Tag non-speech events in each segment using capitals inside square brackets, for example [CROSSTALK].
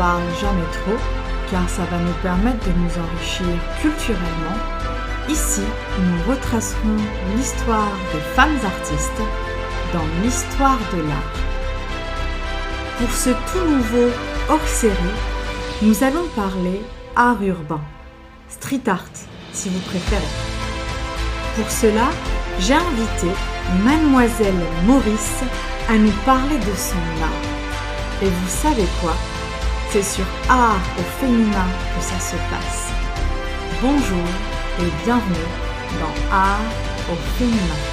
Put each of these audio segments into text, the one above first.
parle jamais trop, car ça va nous permettre de nous enrichir culturellement. Ici, nous retracerons l'histoire des femmes artistes dans l'histoire de l'art. Pour ce tout nouveau hors-série, nous allons parler art urbain, street art si vous préférez. Pour cela, j'ai invité mademoiselle Maurice à nous parler de son art. Et vous savez quoi? C'est sur Art au féminin que ça se passe. Bonjour et bienvenue dans Art au féminin.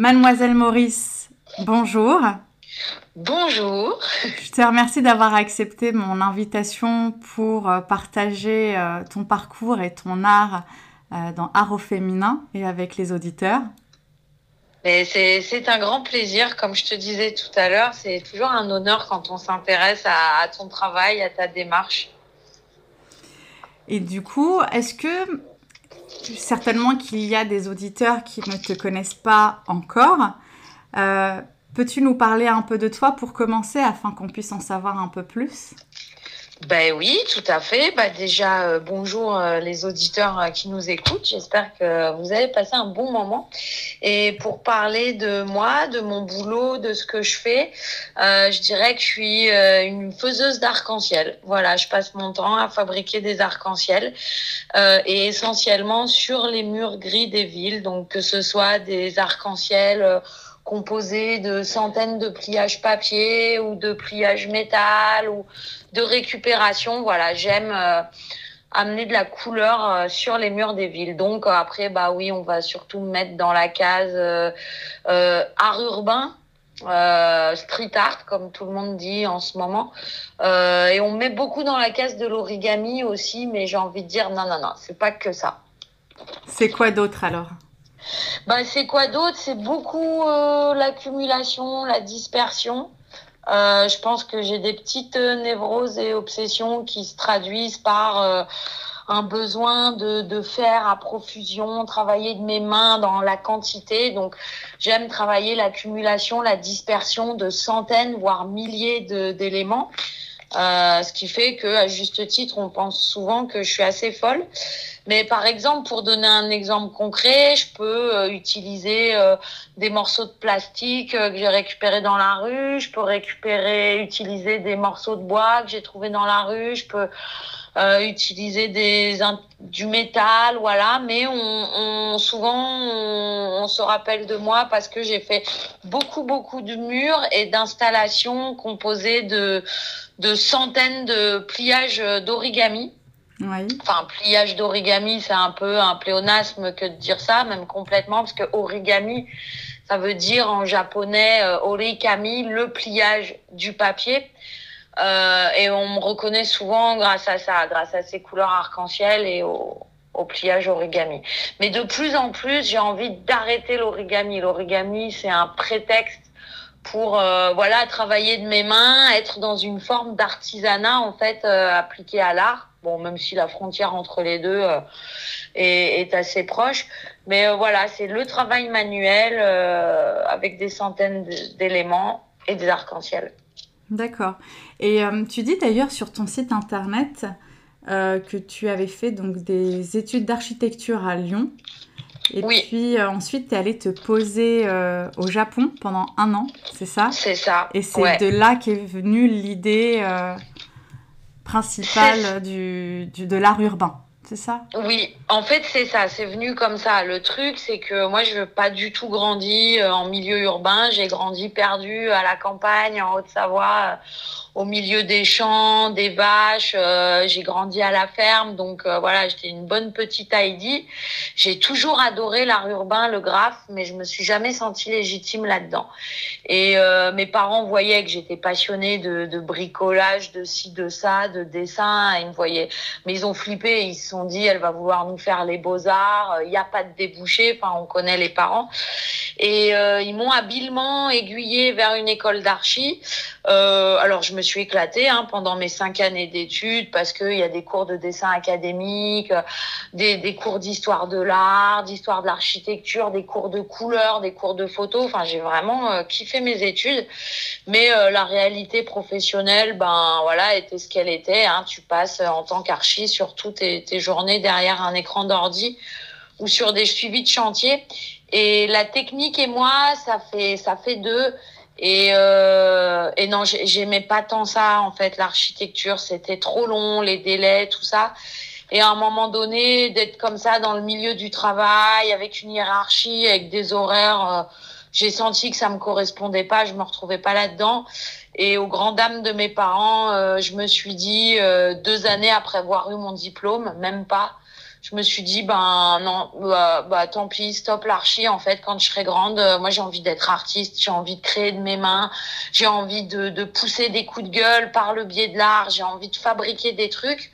Mademoiselle Maurice, bonjour. Bonjour. Je te remercie d'avoir accepté mon invitation pour euh, partager euh, ton parcours et ton art euh, dans Art au féminin et avec les auditeurs. C'est un grand plaisir, comme je te disais tout à l'heure, c'est toujours un honneur quand on s'intéresse à, à ton travail, à ta démarche. Et du coup, est-ce que certainement qu'il y a des auditeurs qui ne te connaissent pas encore. Euh, peux-tu nous parler un peu de toi pour commencer afin qu'on puisse en savoir un peu plus? Ben oui, tout à fait. Ben déjà, euh, bonjour euh, les auditeurs euh, qui nous écoutent. J'espère que vous avez passé un bon moment. Et pour parler de moi, de mon boulot, de ce que je fais, je dirais que je suis une faiseuse d'arc-en-ciel. Voilà, je passe mon temps à fabriquer des arcs-en-ciel et essentiellement sur les murs gris des villes. Donc que ce soit des arcs-en-ciel composés de centaines de pliages papier ou de pliages métal ou de récupération. Voilà, j'aime euh, amener de la couleur euh, sur les murs des villes. Donc euh, après, bah oui, on va surtout mettre dans la case art urbain. street art comme tout le monde dit en ce moment et on met beaucoup dans la case de l'origami aussi mais j'ai envie de dire non non non c'est pas que ça c'est quoi d'autre alors? Bah, c'est quoi d'autre? C'est beaucoup l'accumulation, la dispersion. Euh, je pense que j'ai des petites euh, névroses et obsessions qui se traduisent par euh, un besoin de, de, faire à profusion, travailler de mes mains dans la quantité. Donc, j'aime travailler l'accumulation, la dispersion de centaines, voire milliers d'éléments. Euh, ce qui fait que, à juste titre, on pense souvent que je suis assez folle. Mais par exemple, pour donner un exemple concret, je peux euh, utiliser euh, des morceaux de plastique que j'ai récupérés dans la rue. Je peux récupérer, utiliser des morceaux de bois que j'ai trouvés dans la rue. Je peux utiliser des du métal, voilà. Mais on, on souvent on, on, se rappelle de moi parce que j'ai fait beaucoup beaucoup de murs et d'installations composées de de centaines de pliages d'origami. Oui. Enfin, pliage d'origami, c'est un peu un pléonasme que de dire ça, même complètement, parce que origami, ça veut dire en japonais euh, origami, le pliage du papier. Euh, et on me reconnaît souvent grâce à ça, grâce à ces couleurs arc-en-ciel et au, au pliage origami. Mais de plus en plus, j'ai envie d'arrêter l'origami. L'origami, c'est un prétexte pour euh, voilà travailler de mes mains, être dans une forme d'artisanat en fait euh, appliqué à l'art. Bon, même si la frontière entre les deux euh, est, est, assez proche, mais voilà, c'est le travail manuel avec des centaines d'éléments et des arcs-en-ciel. D'accord. Et tu dis d'ailleurs sur ton site internet que tu avais fait donc des études d'architecture à Lyon. Et puis euh, ensuite, tu es allée te poser euh, au Japon pendant un an, c'est ça? C'est ça. Et c'est de là qu'est venue l'idée euh, principale du, du, de l'art urbain. C'est ça? Oui, en fait, c'est ça. C'est venu comme ça. Le truc, c'est que moi, je n'ai pas du tout grandi en milieu urbain. J'ai grandi perdu à la campagne, en Haute-Savoie au milieu des champs, des vaches. Euh, j'ai grandi à la ferme, donc euh, voilà, j'étais une bonne petite Heidi. J'ai toujours adoré l'art urbain, le graphe, mais je me suis jamais sentie légitime là-dedans. Et euh, mes parents voyaient que j'étais passionnée de, bricolage, de ci, de ça, de dessin. Ils me voyaient, mais ils ont flippé. Ils se sont dit, elle va vouloir nous faire les beaux arts. Il n'y a pas de débouché. Enfin, on connaît les parents. Et euh, ils m'ont habilement aiguillé vers une école d'archi. Euh, alors je me suis éclatée hein, pendant mes cinq années d'études parce qu'il y a des cours de dessin académique, des, des cours d'histoire de l'art, d'histoire de l'architecture, des cours de couleur, des cours de photo. Enfin, j'ai vraiment euh, kiffé mes études. Mais euh, la réalité professionnelle, ben voilà, était ce qu'elle était. Hein. Tu passes en tant qu'archi sur toutes tes, tes journées derrière un écran d'ordi ou sur des suivis de chantier. Et la technique et moi, ça fait ça fait deux. Et, euh, et non, j'aimais pas tant ça en fait, l'architecture, c'était trop long, les délais, tout ça. Et à un moment donné, d'être comme ça dans le milieu du travail, avec une hiérarchie, avec des horaires, euh, j'ai senti que ça me correspondait pas, je me retrouvais pas là-dedans. Et aux grand dames de mes parents, euh, je me suis dit, euh, deux années après avoir eu mon diplôme, même pas, je me suis dit ben non bah, bah tant pis stop l'archi en fait quand je serai grande euh, moi j'ai envie d'être artiste j'ai envie de créer de mes mains j'ai envie de, de pousser des coups de gueule par le biais de l'art j'ai envie de fabriquer des trucs.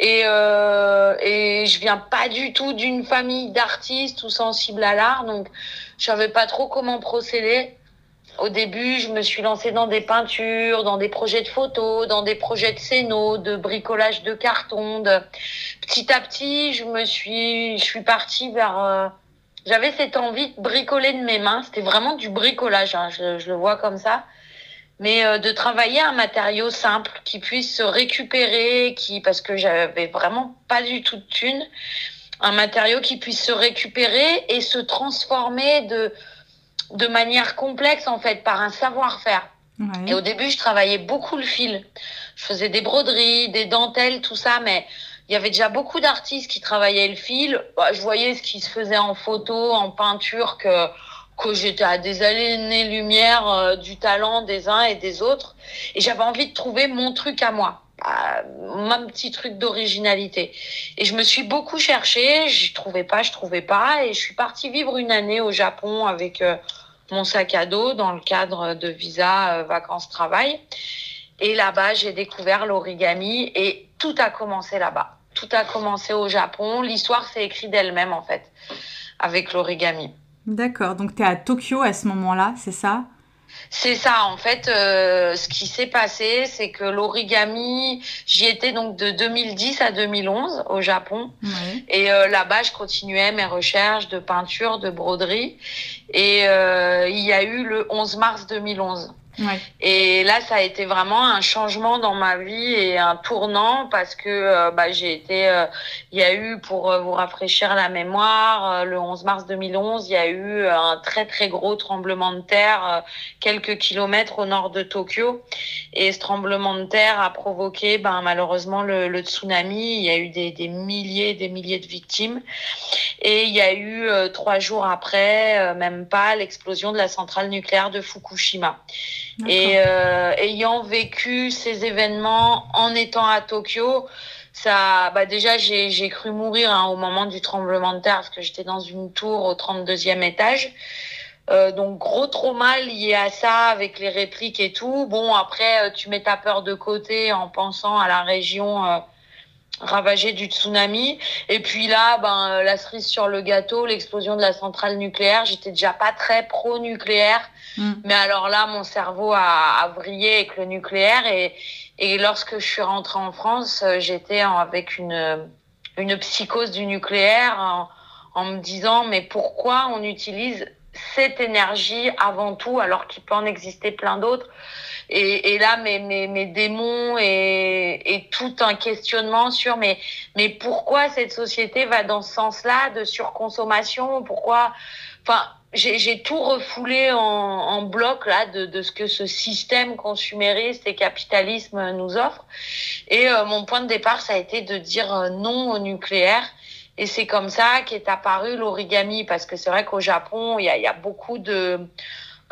Et euh, et je viens pas du tout d'une famille d'artistes ou sensibles à l'art donc je savais pas trop comment procéder au début, je me suis lancée dans des peintures, dans des projets de photos, dans des projets de scénos, de bricolage de carton. De... Petit à petit, je me suis, je suis partie vers. Euh, J'avais cette envie de bricoler de mes mains. C'était vraiment du bricolage, hein, je, le vois comme ça. Mais euh, de travailler un matériau simple qui puisse se récupérer, qui parce que j'avais vraiment pas du tout de thunes, un matériau qui puisse se récupérer et se transformer de de manière complexe en fait par un savoir-faire. Ouais. Et au début, je travaillais beaucoup le fil. Je faisais des broderies, des dentelles, tout ça, mais il y avait déjà beaucoup d'artistes qui travaillaient le fil. Bah, je voyais ce qui se faisait en photo, en peinture, que que j'étais à des années-lumière euh, du talent des uns et des autres. Et j'avais envie de trouver mon truc à moi, euh, mon petit truc d'originalité. Et je me suis beaucoup cherchée, je trouvais pas, je trouvais pas. Et je suis partie vivre une année au Japon avec euh, mon sac à dos dans le cadre de visa euh, vacances-travail. Et là-bas, j'ai découvert l'origami et tout a commencé là-bas. Tout a commencé au Japon. L'histoire s'est écrite d'elle-même, en fait, avec l'origami. D'accord, donc tu es à Tokyo à ce moment-là, c'est ça? C'est ça, en fait, euh, ce qui s'est passé, c'est que l'origami, j'y étais donc de 2010 à 2011 au Japon. Et euh, là-bas, je continuais mes recherches de peinture, de broderie. Et euh, il y a eu le 11 mars 2011. Et là, ça a été vraiment un changement dans ma vie et un tournant parce que euh, bah, j'ai été, euh, il y a eu, pour euh, vous rafraîchir la mémoire, le 11 mars 2011, il y a eu un très très gros tremblement de terre quelques kilomètres au nord de Tokyo. Et ce tremblement de terre a provoqué ben, malheureusement le, tsunami. Il y a eu des, des milliers des milliers de victimes. Et il y a eu trois jours après, même pas, l'explosion de la centrale nucléaire de Fukushima. Et euh, ayant vécu ces événements en étant à Tokyo, ça, bah déjà j'ai cru mourir hein, au moment du tremblement de terre parce que j'étais dans une tour au 32e étage. Euh, donc gros trauma lié à ça avec les répliques et tout. Bon après euh, tu mets ta peur de côté en pensant à la région euh, ravagée du tsunami. Et puis là, ben euh, la cerise sur le gâteau, l'explosion de la centrale nucléaire. J'étais déjà pas très pro nucléaire. Mm. Mais alors là, mon cerveau a, vrillé avec le nucléaire et, et lorsque je suis rentrée en France, euh, j'étais avec une, une psychose du nucléaire en, en, me disant mais pourquoi on utilise cette énergie avant tout alors qu'il peut en exister plein d'autres? Et, et, là mes, mes, mes démons et, et, tout un questionnement sur mais, mais pourquoi cette société va dans ce sens-là de surconsommation? Pourquoi enfin j'ai tout refoulé en, en, bloc là de, de, ce que ce système consumériste et capitalisme nous offre. Et euh, mon point de départ, ça a été de dire euh, non au nucléaire. Et c'est comme ça qu'est apparu l'origami, parce que c'est vrai qu'au Japon, il y a, y a, beaucoup de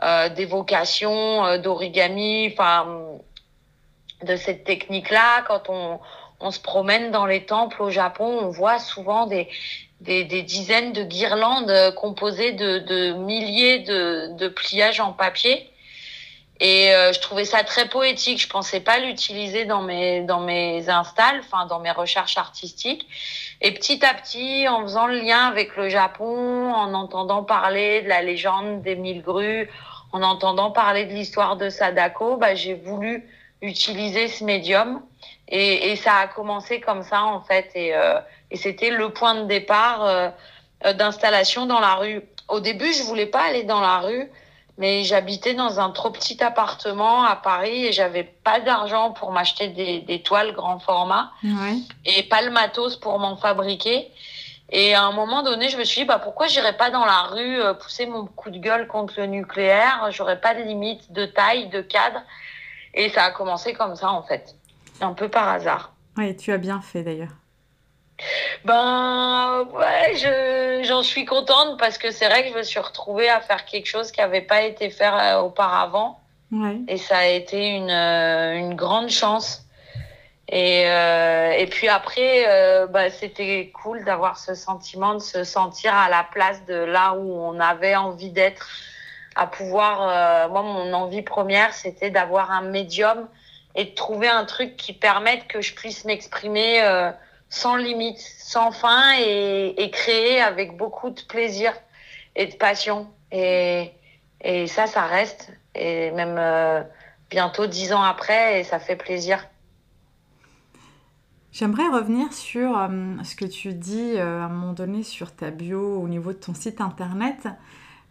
euh, d'évocations euh, d'origami, enfin de cette technique-là. Quand on, on se promène dans les temples au Japon, on voit souvent des, des, des, dizaines de guirlandes composées de, de milliers de, de, pliages en papier. Et euh, je trouvais ça très poétique. Je pensais pas l'utiliser dans mes dans mes installs, enfin dans mes recherches artistiques. Et petit à petit, en faisant le lien avec le Japon, en entendant parler de la légende des mille grues, en entendant parler de l'histoire de Sadako, bah, j'ai voulu utiliser ce médium. Et, et, ça a commencé comme ça en fait. Et, euh, et c'était le point de départ euh, d'installation dans la rue. Au début, je voulais pas aller dans la rue mais j'habitais dans un trop petit appartement à Paris et j'avais pas d'argent pour m'acheter des, des, toiles grand format ouais. et pas le matos pour m'en fabriquer. Et à un moment donné, je me suis dit, bah, pourquoi j'irais pas dans la rue euh, pousser mon coup de gueule contre le nucléaire? J'aurais pas de limite de taille, de cadre. Et ça a commencé comme ça, en fait. Un peu par hasard. Oui, tu as bien fait d'ailleurs. Ben ouais, je, j'en suis contente parce que c'est vrai que je me suis retrouvée à faire quelque chose qui n'avait pas été fait euh, auparavant. Ouais. Et ça a été une, euh, une grande chance. Et, euh, et puis après, euh, bah, c'était cool d'avoir ce sentiment de se sentir à la place de là où on avait envie d'être, à pouvoir. Euh, moi, mon envie première, c'était d'avoir un médium et de trouver un truc qui permette que je puisse m'exprimer euh, sans limite, sans fin et, créer avec beaucoup de plaisir et de passion. Et, et ça, ça reste. Et même euh, bientôt dix ans après, et ça fait plaisir. J'aimerais revenir sur euh, ce que tu dis euh, à un moment donné sur ta bio au niveau de ton site internet.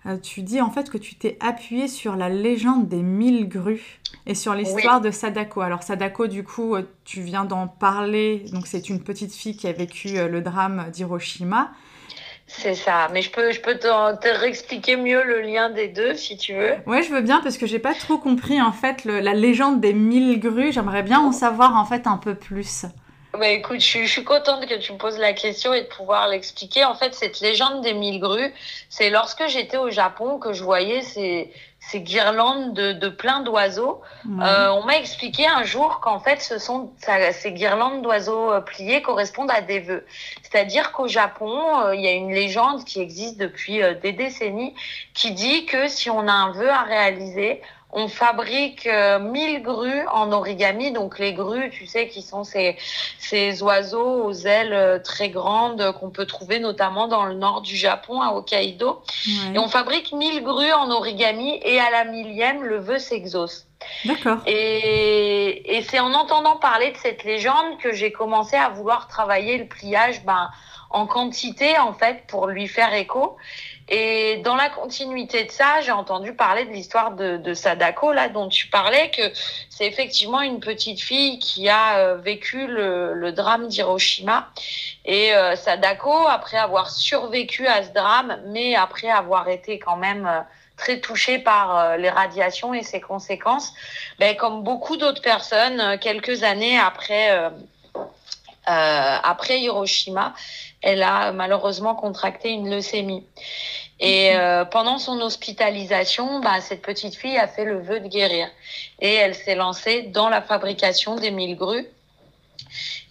Euh, tu dis en fait que tu t'es appuyé sur la légende des mille grues et sur l'histoire oui. de Sadako. Alors Sadako, du coup, tu viens d'en parler. Donc c'est une petite fille qui a vécu le drame d'Hiroshima. C'est ça, mais je peux, je peux te, te réexpliquer mieux le lien des deux si tu veux. Ouais, je veux bien parce que j'ai pas trop compris en fait le, la légende des mille grues. J'aimerais bien en savoir en fait un peu plus. Bah écoute, je, je, suis contente que tu me poses la question et de pouvoir l'expliquer. En fait, cette légende des mille grues, c'est lorsque j'étais au Japon que je voyais ces, ces guirlandes de, de plein d'oiseaux. Mmh. Euh, on m'a expliqué un jour qu'en fait, ce sont ça, ces guirlandes d'oiseaux euh, pliés correspondent à des vœux. C'est-à-dire qu'au Japon, euh, il y a une légende qui existe depuis euh, des décennies qui dit que si on a un vœu à réaliser, on fabrique euh, 1000 grues en origami. Donc les grues, tu sais, qui sont ces, ces oiseaux aux ailes euh, très grandes qu'on peut trouver notamment dans le nord du Japon, à Hokkaido. Ouais. Et on fabrique 1000 grues en origami et à la millième, le vœu s'exauce. D'accord. Et, et c'est en entendant parler de cette légende que j'ai commencé à vouloir travailler le pliage ben, en quantité, en fait, pour lui faire écho. Et dans la continuité de ça, j'ai entendu parler de l'histoire de, de, Sadako, là, dont tu parlais, que c'est effectivement une petite fille qui a euh, vécu le, le drame d'Hiroshima. Et euh, Sadako, après avoir survécu à ce drame, mais après avoir été quand même euh, très touchée par euh, les radiations et ses conséquences, ben, comme beaucoup d'autres personnes, euh, quelques années après, euh, après Hiroshima, elle a malheureusement contracté une leucémie. Et euh, pendant son hospitalisation, bah, cette petite fille a fait le vœu de guérir. Et elle s'est lancée dans la fabrication des mille grues.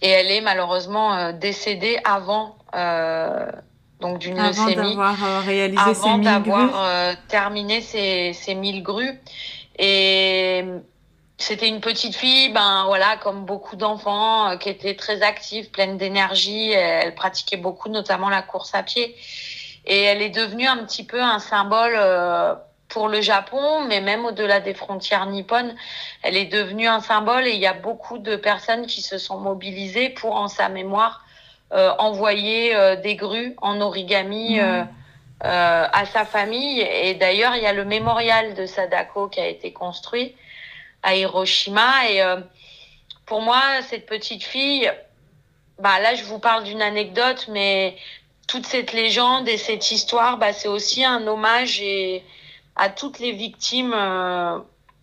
Et elle est malheureusement euh, décédée avant euh, donc d'une leucémie, euh, réalisé avant d'avoir terminé ses, ses mille grues. Et c'était une petite fille, ben voilà, comme beaucoup d'enfants, euh, qui était très active, pleine d'énergie. Elle pratiquait beaucoup, notamment la course à pied. Et elle est devenue un petit peu un symbole euh, pour le Japon, mais même au-delà des frontières nippones, elle est devenue un symbole. Et il y a beaucoup de personnes qui se sont mobilisées pour, en sa mémoire, euh, envoyer euh, des grues en origami. Mmh. à sa famille. Et d'ailleurs, il y a le mémorial de Sadako qui a été construit à Hiroshima. Et euh, pour moi, cette petite fille, bah là, je vous parle d'une anecdote, mais toute cette légende et cette histoire, bah, c'est aussi un hommage et à toutes les victimes euh,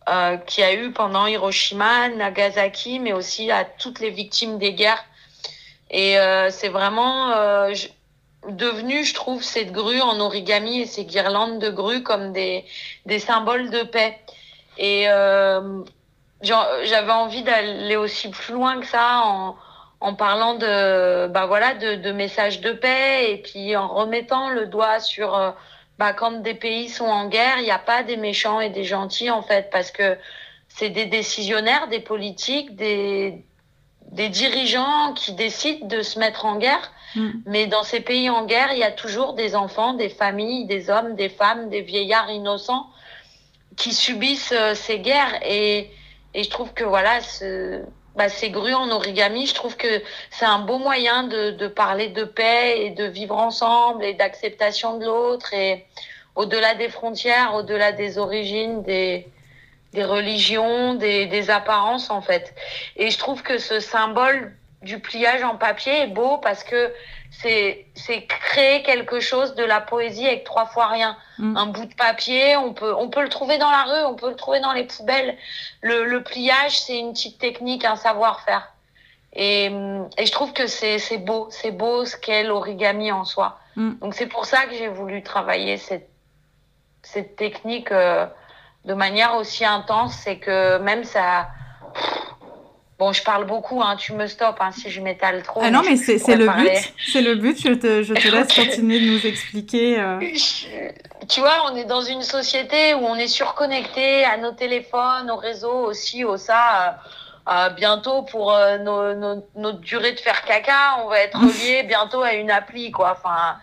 euh, qu'il y a eu pendant Hiroshima, Nagasaki, mais aussi à toutes les victimes des guerres. Et euh, c'est vraiment euh, je, devenu, je trouve, cette grue en origami et ces guirlandes de grue comme des, des symboles de paix. Et euh, j'avais envie d'aller aussi plus loin que ça en, en parlant de, bah voilà, de, de, messages de paix et puis en remettant le doigt sur euh, bah, quand des pays sont en guerre, il n'y a pas des méchants et des gentils, en fait, parce que c'est des décisionnaires, des politiques, des, des dirigeants qui décident de se mettre en guerre. Mm. Mais dans ces pays en guerre, il y a toujours des enfants, des familles, des hommes, des femmes, des vieillards innocents qui subissent euh, ces guerres. Et, et je trouve que voilà, ce, bah, ces grues en origami, je trouve que c'est un beau moyen de, de, parler de paix et de vivre ensemble et d'acceptation de l'autre et au-delà des frontières, au-delà des origines, des, des religions, des, des, apparences en fait. Et je trouve que ce symbole du pliage en papier est beau parce que c'est créer quelque chose de la poésie avec trois fois rien. Mm. Un bout de papier, on peut on peut le trouver dans la rue, on peut le trouver dans les poubelles. Le, le pliage, c'est une petite technique, un savoir-faire. Et, et je trouve que c'est c'est beau, c'est beau ce qu'est l'origami en soi. Mm. Donc c'est pour ça que j'ai voulu travailler cette cette technique euh, de manière aussi intense, c'est que même ça Bon, je parle beaucoup, hein, tu me stops hein, si je m'étale trop. Ah non, mais c'est le but. C'est le but. Je te, je te laisse [LAUGHS] continuer de nous expliquer. Euh. Tu vois, on est dans une société où on est surconnecté à nos téléphones, aux réseaux aussi, au ça. Euh, euh bientôt, pour euh, nos, nos, notre durée de faire caca, on va être [LAUGHS] relié bientôt à une appli, quoi. Enfin,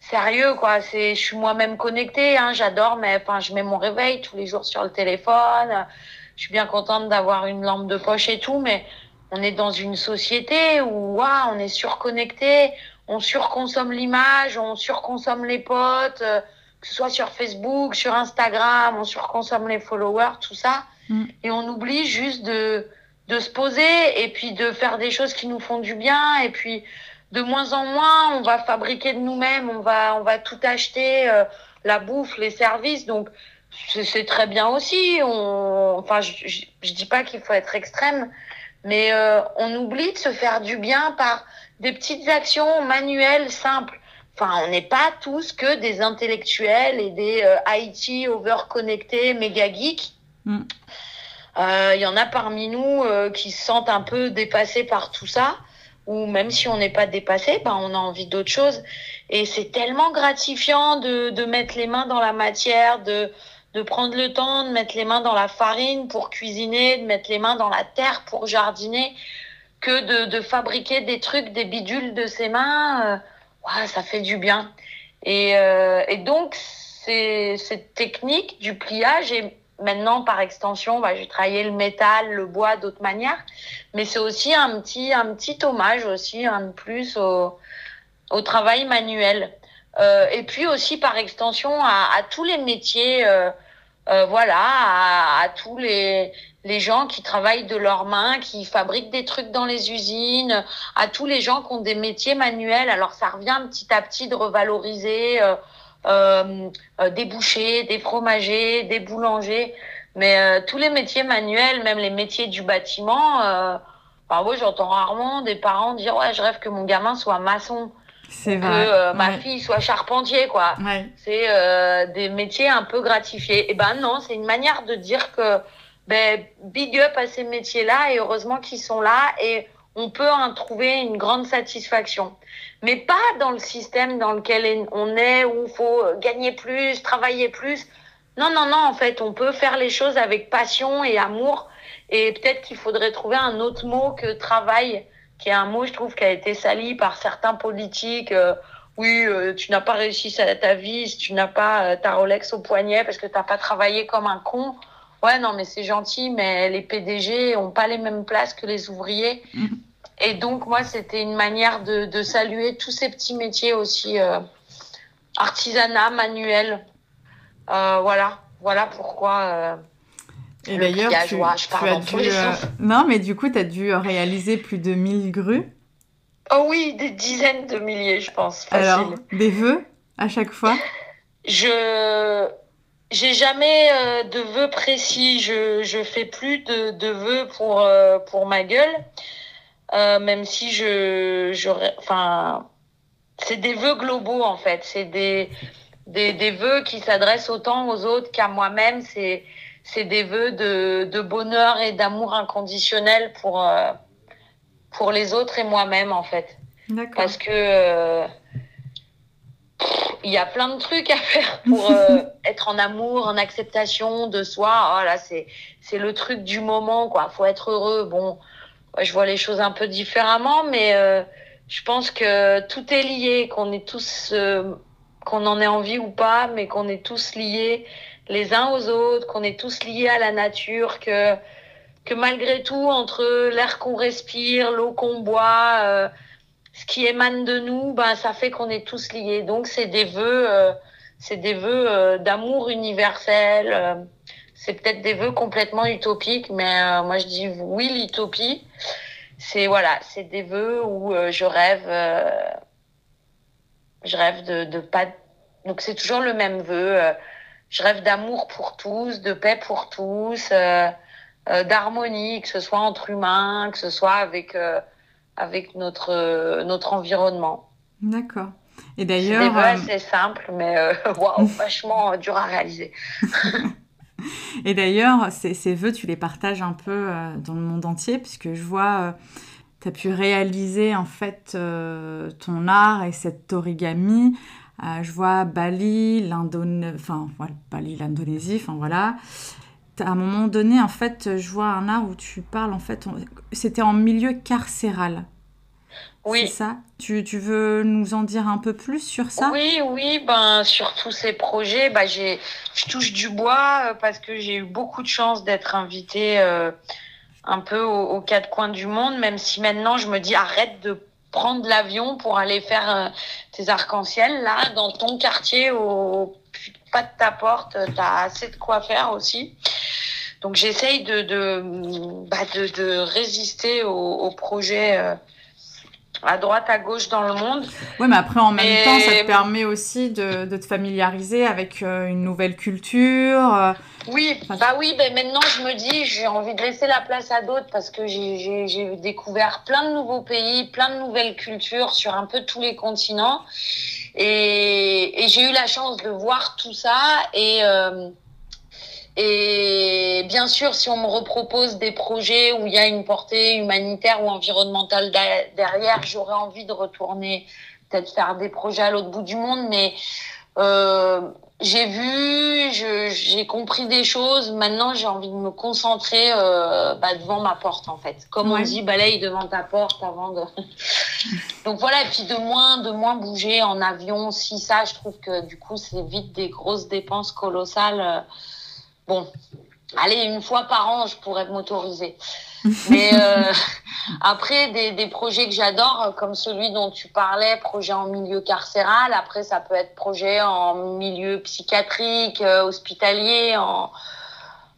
sérieux, quoi. C'est, je suis moi-même connectée. Hein, J'adore, mais enfin, je mets mon réveil tous les jours sur le téléphone je suis bien contente d'avoir une lampe de poche et tout, mais on est dans une société où on est surconnecté, on surconsomme l'image, on surconsomme les potes, euh, que ce soit sur Facebook, sur Instagram, on surconsomme les followers, tout ça. Mm. Et on oublie juste de, de se poser et puis de faire des choses qui nous font du bien. Et puis, de moins en moins, on va fabriquer de nous-mêmes, on va, on va tout acheter, euh, la bouffe, les services. Donc, c'est très bien aussi. On, enfin, je, je, dis pas qu'il faut être extrême, mais euh, on oublie de se faire du bien par des petites actions manuelles simples. Enfin, on n'est pas tous que des intellectuels et des euh, IT overconnectés, méga geeks. Mm. Euh, il y en a parmi nous euh, qui se sentent un peu dépassés par tout ça, ou même si on n'est pas dépassé, ben on a envie d'autre chose. Et c'est tellement gratifiant de, de mettre les mains dans la matière, de de prendre le temps de mettre les mains dans la farine pour cuisiner, de mettre les mains dans la terre pour jardiner, que de, de fabriquer des trucs, des bidules de ses mains. Euh, ça fait du bien. Et, euh, et donc, cette technique du pliage et maintenant, par extension, bah, j'ai travaillé le métal, le bois d'autres manières, mais c'est aussi un petit, un petit hommage aussi, un de plus au, au travail manuel. Euh, et puis aussi par extension à, à tous les métiers, euh, euh, voilà, à, à, tous les, les gens qui travaillent de leurs mains, qui fabriquent des trucs dans les usines, à tous les gens qui ont des métiers manuels. Alors ça revient petit à petit de revaloriser euh, euh, des bouchers, des fromagers, des boulangers, mais tous les métiers manuels, même les métiers du bâtiment. Euh, enfin, moi, j'entends rarement des parents dire ouais, je rêve que mon gamin soit maçon que euh, ma fille soit charpentier, quoi. C'est euh, des métiers un peu gratifiés. Et eh ben non, c'est une manière de dire que ben, big up à ces métiers-là et heureusement qu'ils sont là et on peut en trouver une grande satisfaction. Mais pas dans le système dans lequel on est où il faut gagner plus, travailler plus. Non, non, non, en fait, on peut faire les choses avec passion et amour. Et peut-être qu'il faudrait trouver un autre mot que travail qui est un mot, je trouve, qui a été sali par certains politiques. Euh, oui, euh, tu n'as pas réussi ta vie si tu n'as pas euh, ta Rolex au poignet parce que tu n'as pas travaillé comme un con. Ouais, non, mais c'est gentil, mais les PDG ont pas les mêmes places que les ouvriers. Mm. Et donc, moi, c'était une manière de, de, saluer tous ces petits métiers aussi, artisanat, manuel. voilà, voilà pourquoi et d'ailleurs, tu, as dû, euh, non, mais du coup, tu as dû réaliser plus de 1000 grues. Oh oui, des dizaines de milliers, je pense. Facile. Alors, des vœux à chaque fois? Je j'ai jamais euh, de vœux précis. Je je fais plus de, de vœux pour euh, pour ma gueule, même si je j'aurais, enfin, c'est des vœux globaux en fait. C'est des des des vœux qui s'adressent autant aux autres qu'à moi-même. C'est c'est des vœux de, de bonheur et d'amour inconditionnel pour, euh, pour les autres et moi-même, en fait. Parce que, euh, il y a plein de trucs à faire pour [LAUGHS] être en amour, en acceptation de soi. Oh là, c'est c'est le truc du moment, quoi. Faut être heureux. Bon, je vois les choses un peu différemment, mais je pense que tout est lié, qu'on est tous, qu'on en ait envie ou pas, mais qu'on est tous liés les uns aux autres, qu'on est tous liés à la nature, que, que malgré tout, entre l'air qu'on respire, l'eau qu'on boit, euh, ce qui émane de nous, ben, ça fait qu'on est tous liés. Donc, c'est des vœux, euh, c'est des vœux euh, d'amour universel. c'est peut-être des vœux complètement utopiques, mais moi, je dis oui, l'utopie. C'est voilà, c'est des vœux où je rêve, je rêve de, de pas. Donc, c'est toujours le même vœu je rêve d'amour pour tous, de paix pour tous, euh, euh, d'harmonie, que ce soit entre humains, que ce soit avec, euh, avec notre, notre environnement. D'accord. Et d'ailleurs. C'est simple, mais [LAUGHS] wow, [LAUGHS] vachement dur à réaliser. [LAUGHS] Et d'ailleurs, ces, ces, vœux, tu les partages un peu dans le monde entier, puisque je vois, tu as pu réaliser en fait ton art et cette origami euh, je vois Bali, l'Indonésie, enfin, Bali, l'Indonésie, enfin voilà. À un moment donné, en fait, je vois un art où tu parles, en fait, c'était en milieu carcéral. Oui. C'est ça? Tu, tu, veux nous en dire un peu plus sur ça? Oui, oui, ben, sur tous ces projets, ben, je touche du bois euh, parce que j'ai eu beaucoup de chance d'être invitée euh, un peu aux, quatre coins du monde, même si maintenant je me dis arrête de prendre l'avion pour aller faire euh, tes arcs-en-ciel. Là, dans ton quartier, au pas de ta porte, tu as assez de quoi faire aussi. Donc j'essaye de, de, bah, de, de, résister au, au projet euh, à droite, à gauche dans le monde. Oui, mais après, en même temps, ça te permet aussi de, de te familiariser avec euh, une nouvelle culture. Oui, bah oui, ben maintenant je me dis, j'ai envie de laisser la place à d'autres parce que j'ai découvert plein de nouveaux pays, plein de nouvelles cultures sur un peu tous les continents. Et, et j'ai eu la chance de voir tout ça. Et, euh, et bien sûr, si on me repropose des projets où il y a une portée humanitaire ou environnementale derrière, j'aurais envie de retourner, peut-être faire des projets à l'autre bout du monde. Mais euh, j'ai vu, j'ai compris des choses. Maintenant, j'ai envie de me concentrer euh, bah, devant ma porte, en fait. Comme on dit, balaye devant ta porte avant de. [LAUGHS] Donc voilà, et puis de moins, de moins bouger en avion. Si ça, je trouve que du coup, c'est vite des grosses dépenses colossales. Bon, allez, une fois par an, je pourrais m'autoriser. Mais euh, [LAUGHS] après, des, des, projets que j'adore, comme celui dont tu parlais, projet en milieu carcéral. Après, ça peut être projet en milieu psychiatrique, euh, hospitalier. En,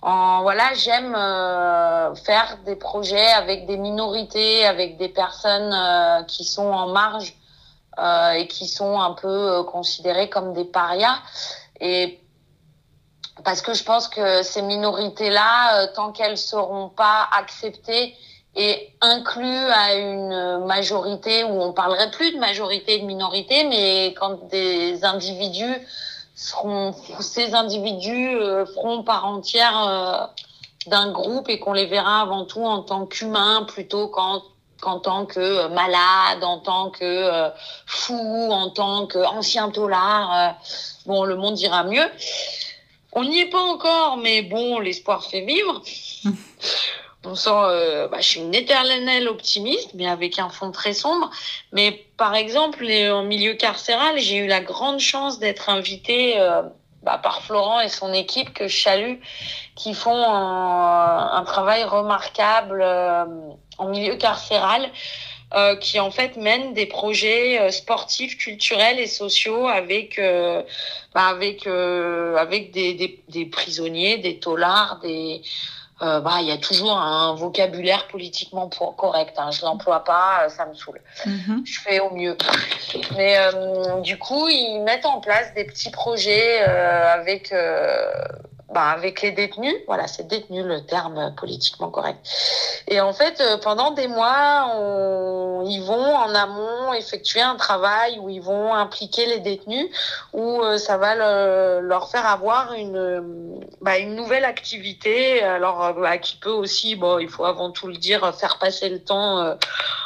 en voilà, j'aime euh, faire des projets avec des minorités, avec des personnes euh, qui sont en marge et qui sont un peu considérées comme des parias. Et parce que je pense que ces minorités-là, euh, tant qu'elles seront pas acceptées et incluses à une majorité où on parlerait plus de majorité et de minorité, mais quand des individus seront, ces individus euh, feront part entière euh, d'un groupe et qu'on les verra avant tout en tant qu'humains plutôt qu'en qu'en tant que malade, en tant que fou, en tant qu'ancien tolard. bon, le monde ira mieux. On n'y est pas encore, mais bon, l'espoir fait vivre. [LAUGHS] On sent, euh, bah, je suis une éternelle optimiste, mais avec un fond très sombre. Mais par exemple, en milieu carcéral, j'ai eu la grande chance d'être invitée euh, bah, par Florent et son équipe que je salue, qui font un, travail remarquable euh, en milieu carcéral. Euh, qui en fait mène des projets euh, sportifs, culturels et sociaux avec euh, bah, avec avec des, des, des, prisonniers, des taulards, des bah il y a toujours un vocabulaire politiquement correct. Hein. Je l'emploie pas, ça me saoule. Mm-hmm. Je fais au mieux. [LAUGHS] Mais du coup, ils mettent en place des petits projets avec bah, avec les détenus. Voilà, c'est détenu le terme politiquement correct. Et en fait, euh, pendant des mois, ils vont en amont effectuer un travail où ils vont impliquer les détenus, où euh, ça va le, leur faire avoir une, bah, une nouvelle activité. Alors, bah, qui peut aussi, bon, il faut avant tout le dire, faire passer le temps euh,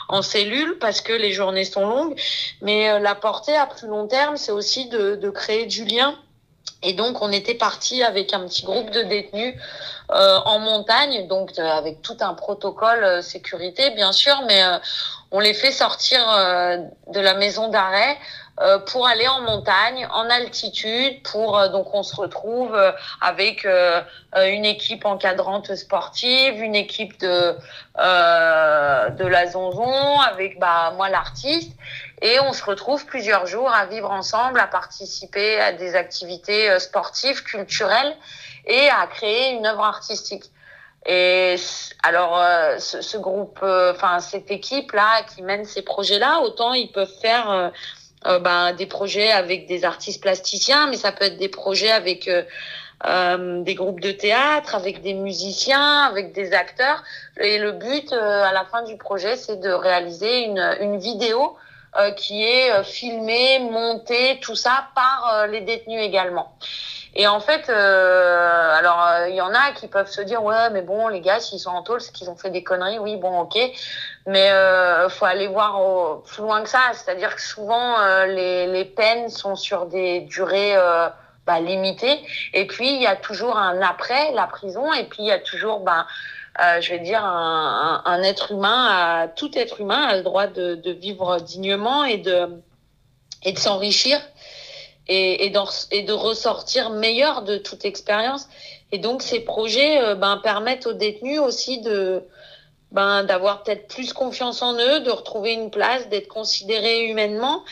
en cellule parce que les journées sont longues. Mais la portée à plus long terme, c'est aussi de créer du lien et donc, on était parti avec un petit groupe de détenus euh, en montagne, donc euh, avec tout un protocole euh, sécurité, bien sûr, mais on les fait sortir de la maison d'arrêt pour aller en montagne, en altitude, pour donc on se retrouve avec une équipe encadrante sportive, une équipe de de la zonzon, avec bah moi l'artiste, et on se retrouve plusieurs jours à vivre ensemble, à participer à des activités euh, sportives, culturelles et à créer une œuvre artistique. Et alors, euh, ce, ce, groupe, euh, enfin cette équipe-là qui mène ces projets-là, autant ils peuvent faire euh, ben, des projets avec des artistes plasticiens, mais ça peut être des projets avec des groupes de théâtre, avec des musiciens, avec des acteurs. Et le but, à la fin du projet, c'est de réaliser une, une vidéo euh, qui est euh, filmé, monté, tout ça par euh, les détenus également. Et en fait, alors il y en a qui peuvent se dire ouais, mais bon, les gars, s'ils sont en tôle, c'est qu'ils ont fait des conneries. Oui, bon, ok, mais euh, faut aller voir plus loin que ça. C'est-à-dire que souvent les, les peines sont sur des durées bah, limitées. Et puis il y a toujours un après la prison. Et puis il y a toujours bah, euh, je vais dire, un, être humain, tout être humain a le droit de, vivre dignement et de, s'enrichir et, de ressortir meilleur de toute expérience. Et donc, ces projets euh, ben, permettent aux détenus aussi de ben, d'avoir peut-être plus confiance en eux, de retrouver une place, d'être considérés humainement.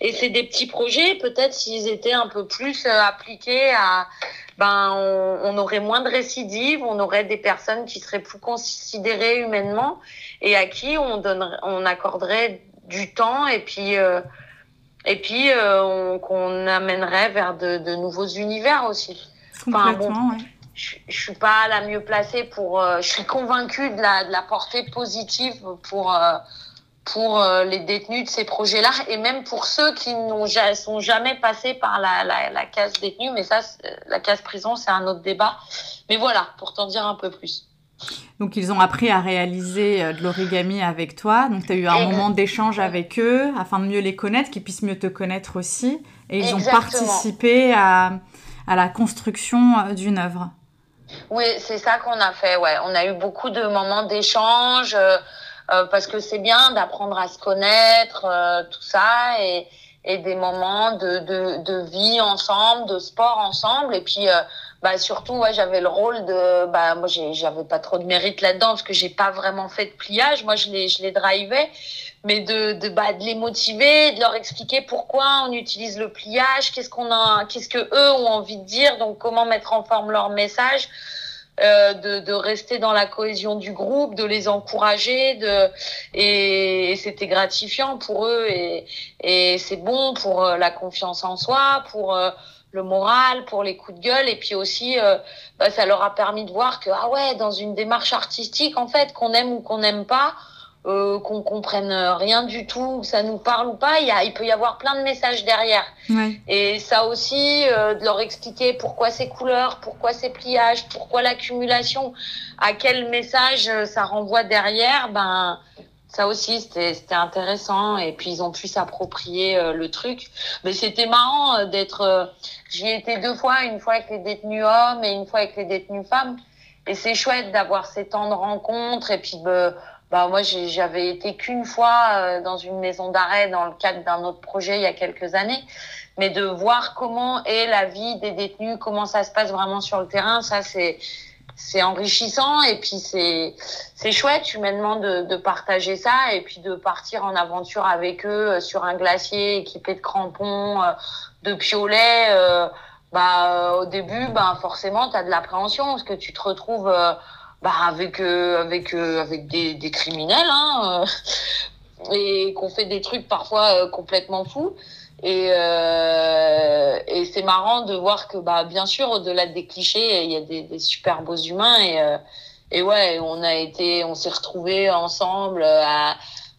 Et c'est des petits projets, peut-être s'ils étaient un peu plus euh, appliqués à, ben on, aurait moins de récidives, on aurait des personnes qui seraient plus considérées humainement et à qui on donnerait, on accorderait du temps et puis euh, et puis euh, qu'on amènerait vers de, nouveaux univers aussi. Enfin, bon, ouais. Je, je suis pas la mieux placée pour. Euh, je suis convaincue de la, de la portée positive pour euh, pour euh, les détenus de ces projets-là et même pour ceux qui n'ont sont jamais passés par la, la, la case détenu. Mais ça, la case prison, c'est un autre débat. Mais voilà, pour t'en dire un peu plus. Donc, ils ont appris à réaliser de l'origami avec toi. Donc, tu as eu un moment d'échange avec eux afin de mieux les connaître, qu'ils puissent mieux te connaître aussi. Et ils Exactement. ont participé à, à la construction d'une œuvre. Oui, c'est ça qu'on a fait. Ouais, on a eu beaucoup de moments d'échange. Euh, euh, parce que c'est bien d'apprendre à se connaître, euh, tout ça, et, et des moments de, de, de, vie ensemble, de sport ensemble, et puis euh, bah surtout ouais j'avais le rôle de bah moi j'avais pas trop de mérite là-dedans parce que j'ai pas vraiment fait de pliage, moi je les je les drivais, mais de de bah de les motiver, de leur expliquer pourquoi on utilise le pliage, qu'est-ce qu'on a, qu'est-ce que eux ont envie de dire, donc comment mettre en forme leur message. Euh, de, de, rester dans la cohésion du groupe, de les encourager, de et, et c'était gratifiant pour eux et, et c'est bon pour euh, la confiance en soi, pour euh, le moral, pour les coups de gueule et puis aussi euh, bah, ça leur a permis de voir que ah ouais dans une démarche artistique en fait qu'on aime ou qu'on n'aime pas, euh, qu'on comprenne rien du tout, que ça nous parle ou pas, il, y a, il peut y avoir plein de messages derrière. Ouais. Et ça aussi, euh, de leur expliquer pourquoi ces couleurs, pourquoi ces pliages, pourquoi l'accumulation, à quel message euh, ça renvoie derrière, ben ça aussi c'était intéressant et puis ils ont pu s'approprier euh, le truc mais c'était marrant euh, d'être euh, j'y étais deux fois une fois avec les détenus hommes et une fois avec les détenus femmes et c'est chouette d'avoir ces temps de rencontre et puis bah, bah moi j'avais été qu'une fois euh, dans une maison d'arrêt dans le cadre d'un autre projet il y a quelques années mais de voir comment est la vie des détenus comment ça se passe vraiment sur le terrain ça c'est c'est enrichissant et puis c'est c'est chouette humainement de, de partager ça et puis de partir en aventure avec eux sur un glacier équipé de crampons, euh, de piolets. Euh, bah au début, bah forcément, tu as de l'appréhension parce que tu te retrouves euh, bah, avec avec avec des, des criminels hein, et qu'on fait des trucs parfois complètement fous. Et, euh, et c'est marrant de voir que, bah, bien sûr, au-delà des clichés, il y a des, des super beaux humains. Et, euh, et ouais, on a été, on s'est retrouvés ensemble à,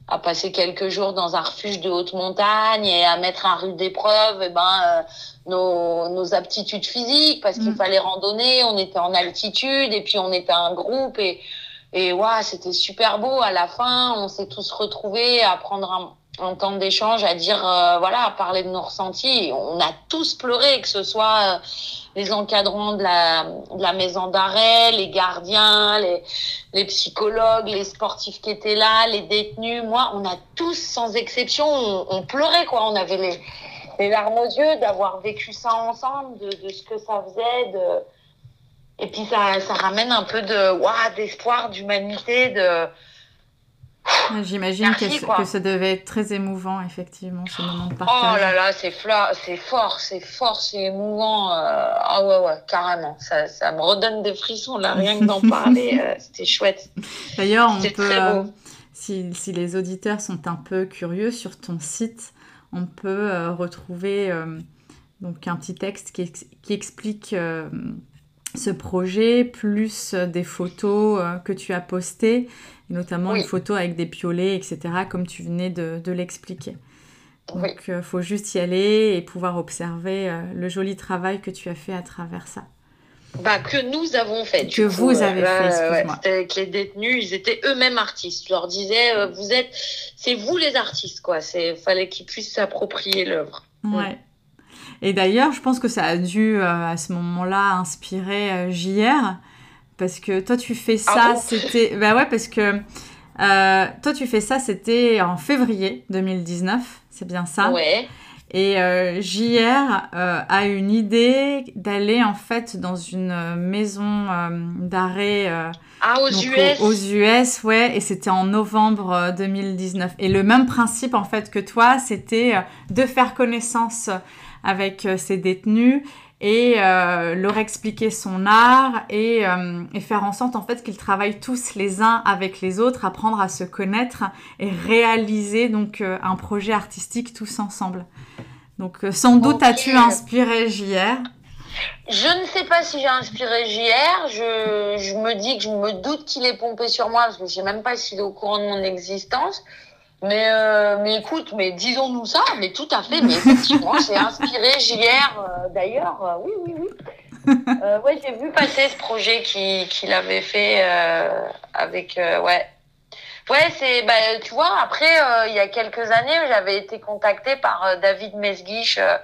à passer quelques jours dans un refuge de haute montagne et à mettre à rude épreuve eh ben, euh, nos, nos aptitudes physiques parce qu'il Mm. fallait randonner, on était en altitude et puis on était un groupe et, et ouais, c'était super beau. À la fin, on s'est tous retrouvés à prendre un, un temps d'échange, à dire, euh, voilà, à parler de nos ressentis. On a tous pleuré, que ce soit euh, les encadrants de la, de la maison d'arrêt, les gardiens, les, les psychologues, les sportifs qui étaient là, les détenus. Moi, on a tous, sans exception, on, on pleurait, quoi. On avait les, les larmes aux yeux d'avoir vécu ça ensemble, de, de ce que ça faisait, de... Et puis ça, ça ramène un peu de ouah, d'espoir, d'humanité, de J'imagine que, ça devait être très émouvant, effectivement, ce moment de oh partage. là là, c'est fort, c'est fort, c'est émouvant. euh, Ah ouais ouais, carrément. Ça, ça me redonne des frissons là, rien que d'en [LAUGHS] parler, euh, c'était chouette. D'ailleurs, on peut, très euh, si, si les auditeurs sont un peu curieux, sur ton site, on peut euh, retrouver euh, donc un petit texte qui, ex- qui explique ce projet, plus des photos que tu as postées, notamment Oui. une photo avec des piolets, etc., comme tu venais de, de l'expliquer. Donc, il faut juste y aller et pouvoir observer euh, le joli travail que tu as fait à travers ça. Bah, que nous avons fait. Que coup, vous euh, avez là, fait, ouais, avec les détenus, ils étaient eux-mêmes artistes. Je leur disais, euh, vous êtes, c'est vous les artistes, quoi. C'est, fallait qu'ils puissent s'approprier l'œuvre. Ouais. Et d'ailleurs, je pense que ça a dû euh, à ce moment-là inspirer euh, JR parce que toi tu fais ça, Ah bon [LAUGHS] c'était bah ouais parce que euh, toi tu fais ça, c'était en février 2019, c'est bien ça. Ouais. Et euh, JR euh, a une idée d'aller en fait dans une maison euh, d'arrêt Ah, aux donc, US. Aux, aux US, ouais, et c'était en novembre euh, 2019. Et le même principe, en fait, que toi, c'était de faire connaissance avec ces détenus et euh, leur expliquer son art et, euh, et faire en sorte, en fait, qu'ils travaillent tous les uns avec les autres, apprendre à se connaître et réaliser, donc, euh, un projet artistique tous ensemble. Donc, sans doute as-tu inspiré JR. Je ne sais pas si j'ai inspiré JR. Je, je me dis que je me doute qu'il est pompé sur moi parce que je sais même pas s'il est au courant de mon existence. Mais, euh, mais écoute, mais disons-nous ça, mais tout à fait. Mais effectivement, j'ai inspiré JR euh, d'ailleurs. euh, oui, oui, oui. [LAUGHS] Euh, ouais, j'ai vu passer ce projet qu'il avait fait avec. ouais. Ouais, c'est. Bah, tu vois, après, il y a quelques années, j'avais été contactée par David Mesguich. euh,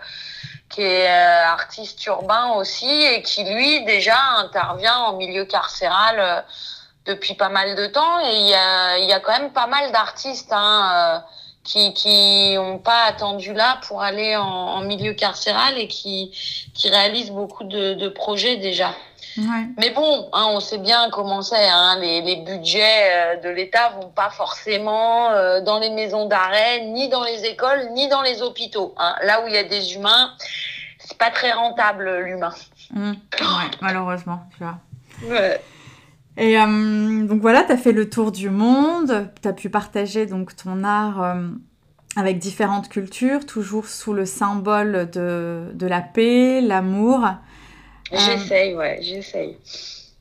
qui est artiste urbain aussi et qui lui déjà intervient en milieu carcéral depuis pas mal de temps et il y a, il y a quand même pas mal d'artistes hein, euh, qui qui ont pas attendu là pour aller en, en milieu carcéral et qui qui réalisent beaucoup de, de projets déjà. Ouais. Mais bon, hein, on sait bien comment c'est. Hein, les, les budgets euh, de l'État vont pas forcément euh, dans les maisons d'arrêt, ni dans les écoles, ni dans les hôpitaux. Hein. Là où il y a des humains, c'est pas très rentable l'humain. Mmh. Ouais, malheureusement, tu vois. Ouais. Et euh, donc voilà, tu as fait le tour du monde, tu as pu partager donc ton art euh, avec différentes cultures, toujours sous le symbole de, de la paix, l'amour. J'essaye, ouais, j'essaye.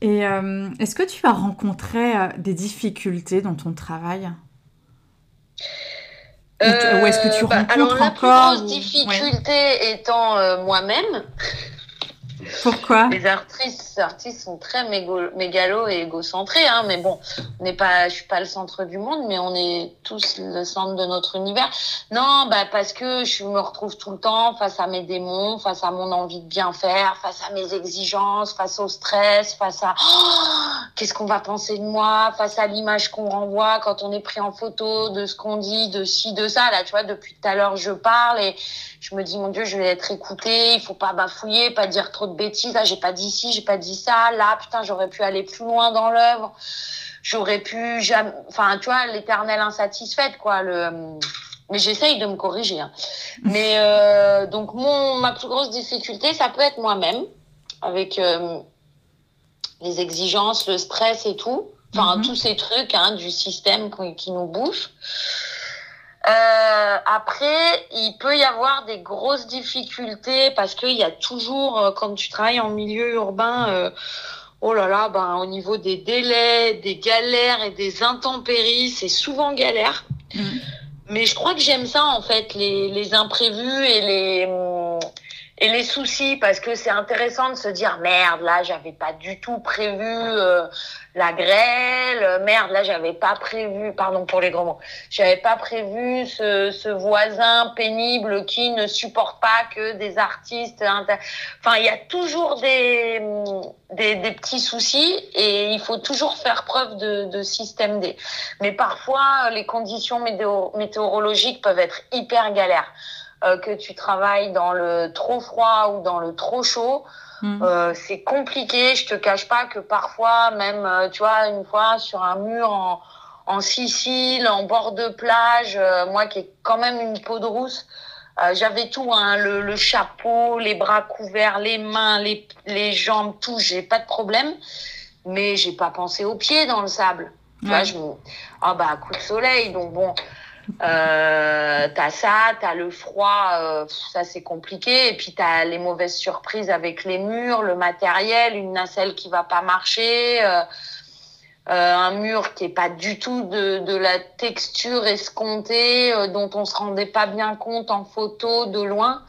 Et euh, est-ce que tu as rencontré euh, des difficultés dans ton travail? Ou est-ce que tu bah, rencontres alors, la encore, plus grosse ou- difficulté étant euh, moi-même, Pourquoi? Les artistes, artistes sont très mégalos et égocentrés, hein, mais bon, on n'est pas, suis pas le centre du monde, mais on est tous le centre de notre univers. Non, bah parce que je me retrouve tout le temps face à mes démons, face à mon envie de bien faire, face à mes exigences, face au stress, face à Oh, qu'est-ce qu'on va penser de moi, face à l'image qu'on renvoie quand on est pris en photo, de ce qu'on dit, de ci, de ça. Là, tu vois, depuis tout à l'heure, je parle et je me dis mon Dieu, je vais être écoutée, il faut pas bafouiller, pas dire trop de bêtises. Là, j'ai pas dit ci, j'ai pas dit ça. Là, putain, j'aurais pu aller plus loin dans l'œuvre. J'aurais pu jamais, enfin, tu vois, l'éternelle insatisfaite, quoi. Le, mais j'essaye de me corriger. hein. Mais euh, donc mon ma plus grosse difficulté, ça peut être moi-même, avec euh, les exigences, le stress et tout. Enfin, Mhm. tous ces trucs hein, du système qui, qui nous bouffe. Euh, après, il peut y avoir des grosses difficultés parce qu'il y a toujours, euh, quand tu travailles en milieu urbain, euh, oh là là, ben, au niveau des délais, des galères et des intempéries, c'est souvent galère. Mhm. Mais je crois que j'aime ça, en fait, les, les imprévus et les, et les soucis parce que c'est intéressant de se dire merde là j'avais pas du tout prévu euh, la grêle merde là j'avais pas prévu pardon pour les grands mots j'avais pas prévu ce, ce, voisin pénible qui ne supporte pas que des artistes enfin il y a toujours des, des, des petits soucis et il faut toujours faire preuve de, de système D. Mais parfois les conditions météo météorologiques peuvent être hyper galères euh, que tu travailles dans le trop froid ou dans le trop chaud, hmm. euh, c'est compliqué. Je te cache pas que parfois, même, euh, tu vois, une fois sur un mur en, en Sicile, en bord de plage, euh, moi qui ai quand même une peau de rousse, j'avais tout, hein, le, le, chapeau, les bras couverts, les mains, les, les jambes, tout, j'ai pas de problème. Mais j'ai pas pensé aux pieds dans le sable. Tu vois, je me... Ah bah, coup de soleil, donc bon, euh, t'as ça, t'as le froid, euh, ça c'est compliqué. Et puis t'as les mauvaises surprises avec les murs, le matériel, une nacelle qui va pas marcher, euh, euh un mur qui est pas du tout de, la texture escomptée, dont on se rendait pas bien compte en photo de loin.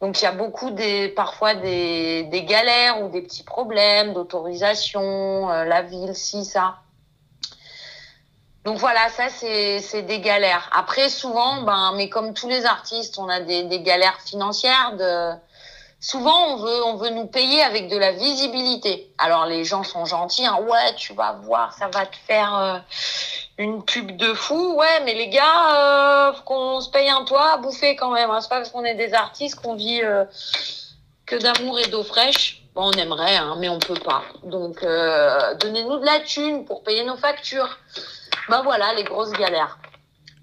Donc il y a beaucoup des parfois des, des galères ou des petits problèmes d'autorisation, la ville, si ça. Donc voilà, ça c'est des galères. Après souvent, ben mais comme tous les artistes, on a des, galères financières. Souvent on veut nous payer avec de la visibilité. Alors les gens sont gentils, hein. ouais tu vas voir, ça va te faire euh, une pub de fou. Ouais, mais les gars, euh, qu'on se paye un toit à bouffer quand même. Hein. C'est pas parce qu'on est des artistes qu'on vit euh, que d'amour et d'eau fraîche. Bon, on aimerait, hein, mais on peut pas. Donc donnez-nous de la thune pour payer nos factures. Ben voilà, les grosses galères.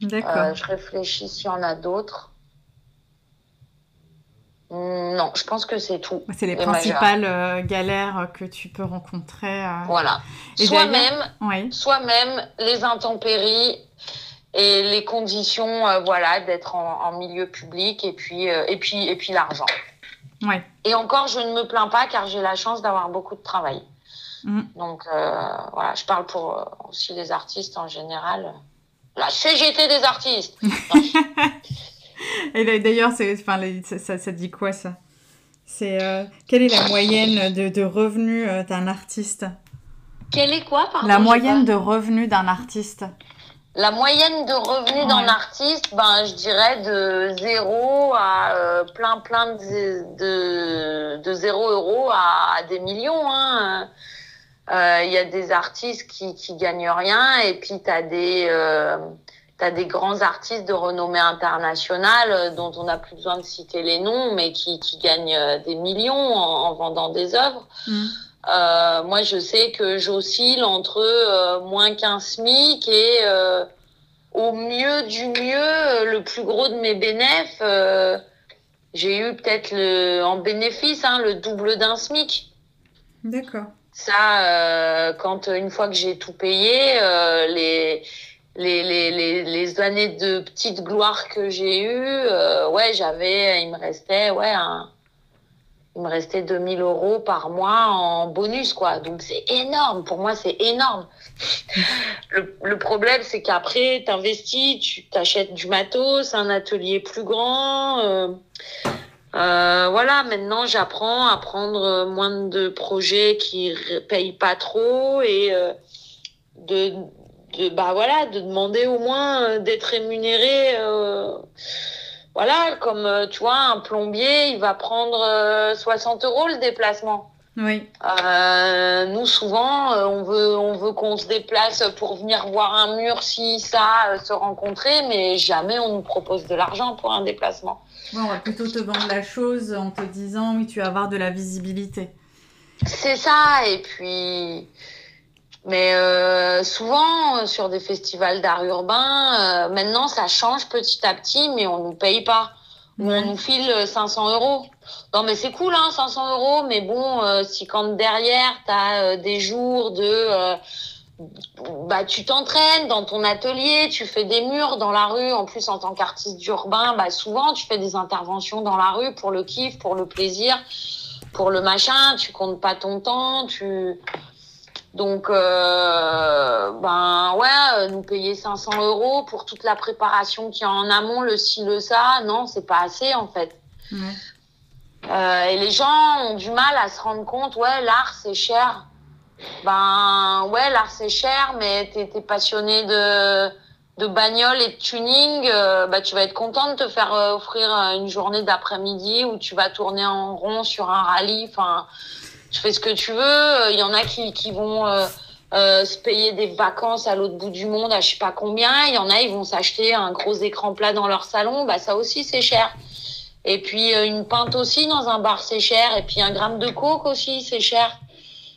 D'accord. Euh, je réfléchis s'il y en a d'autres. Hmm, non, je pense que c'est tout. C'est les, principales euh, galères que tu peux rencontrer. Euh. Voilà. Soi-même, soi-même, les intempéries et les conditions, voilà, d'être en, milieu public et puis et puis et puis l'argent. Ouais. Et encore, je ne me plains pas car j'ai la chance d'avoir beaucoup de travail. Mm. Donc euh, voilà, je parle pour euh, aussi les artistes en général. La CGT des artistes. [LAUGHS] Et d'ailleurs, enfin, ça, ça, dit quoi ça? C'est euh, quelle est la moyenne de, de revenus d'un artiste? Quelle est quoi pardon, La moyenne de revenus d'un artiste. La moyenne de revenus d'un artiste, ben, je dirais de 0 à plein plein de, de, de 0 euros à, à des millions. Hein. Il euh, y a des artistes qui, qui gagnent rien et puis tu as des euh, t'as des grands artistes de renommée internationale euh, dont on n'a plus besoin de citer les noms, mais qui, qui gagnent des millions en, en vendant des œuvres. Mm. Euh, moi, je sais que j'oscille entre euh, moins qu'un SMIC et au mieux du mieux, le plus gros de mes bénéfices, j'ai eu peut-être le en bénéfice hein, le double d'un SMIC. D'accord. Ça, euh, quand une fois que j'ai tout payé, euh, les, les, les, les, années de petite gloire que j'ai eues, euh, ouais, j'avais, il me restait, ouais, il me restait 2000 euros par mois en bonus, quoi. Donc c'est énorme. Pour moi, c'est énorme. le, le problème, c'est qu'après, t'investis, tu t'achètes du matos, un atelier plus grand. Euh, euh, voilà, maintenant j'apprends à prendre moins de projets qui payent pas trop et euh, de, de, bah voilà, de demander au moins euh, d'être rémunéré. Voilà, comme tu vois, un plombier, il va prendre 60 euros le déplacement. Oui. Euh, nous souvent, on veut, on veut qu'on se déplace pour venir voir un mur, si ça, se rencontrer, mais jamais on nous propose de l'argent pour un déplacement on va plutôt te vendre la chose en te disant oui, tu vas avoir de la visibilité. C'est ça, et puis. Mais euh, souvent, sur des festivals d'art urbain, euh, maintenant, ça change petit à petit, mais on nous paye pas. On nous file 500 euros. Non, mais c'est cool, hein, 500 euros, mais bon, euh, si quand derrière, tu as des jours de bah, tu t'entraînes dans ton atelier, tu fais des murs dans la rue. En plus, en tant qu'artiste urbain, bah, souvent, tu fais des interventions dans la rue pour le kiff, pour le plaisir, pour le machin. Tu comptes pas ton temps. Tu... Donc, euh, ben ouais, euh, nous payer 500 euros pour toute la préparation qui est en amont, le ci, le ça, non, c'est pas assez en fait. Euh, et les gens ont du mal à se rendre compte, ouais, l'art c'est cher. Ben ouais, l'art c'est cher, mais t'es es passionné de, de bagnole et de tuning, euh, bah, tu vas être content de te faire euh, offrir une journée d'après-midi où tu vas tourner en rond sur un rallye. Enfin, tu fais ce que tu veux. Il y en a qui, qui vont se payer des vacances à l'autre bout du monde à je sais pas combien. Il y en a, ils vont s'acheter un gros écran plat dans leur salon. Bah ça aussi c'est cher. Et puis une pinte aussi dans un bar c'est cher. Et puis un gramme de coke aussi c'est cher.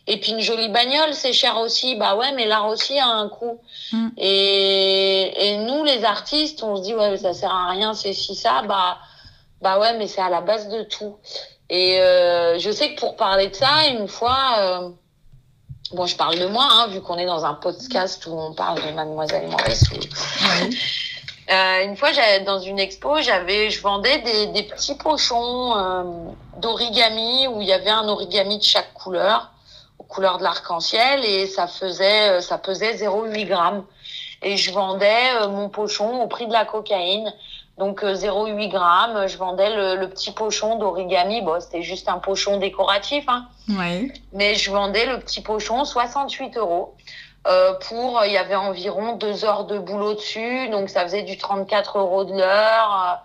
Et puis une jolie bagnole, c'est cher aussi. Bah ouais, mais l'art aussi a un coût. Mm. Et, et nous, les artistes, on se dit, ouais, ça sert à rien, c'est si ça. Bah, bah ouais, mais c'est à la base de tout. Et euh, je sais que pour parler de ça, une fois, euh, bon, je parle de moi, hein, vu qu'on est dans un podcast où on parle de Mademoiselle Maurice. Euh, une fois, dans une expo, j'avais, je vendais des, des petits pochons euh, d'origami où il y avait un origami de chaque couleur couleur de l'arc-en-ciel et ça faisait, euh, ça pesait 0,8 grammes. Et je vendais euh, mon pochon au prix de la cocaïne. Donc 0,8 euh, grammes, je vendais le, petit pochon d'origami. Bon, c'était juste un pochon décoratif, hein. Oui. Mais je vendais le petit pochon 68 euros. Euh, pour, il y avait environ deux heures de boulot dessus, donc ça faisait du 34 euros de l'heure,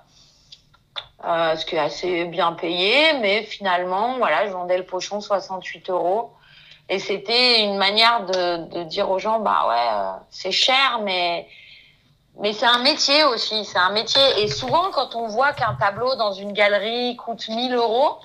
euh, ce qui est assez bien payé. Mais finalement, voilà, je vendais le pochon 68 euros. Et c'était une manière de, de, dire aux gens, bah ouais, euh, c'est cher, mais, mais c'est un métier aussi, c'est un métier. Et souvent, quand on voit qu'un tableau dans une galerie coûte 1000 euros,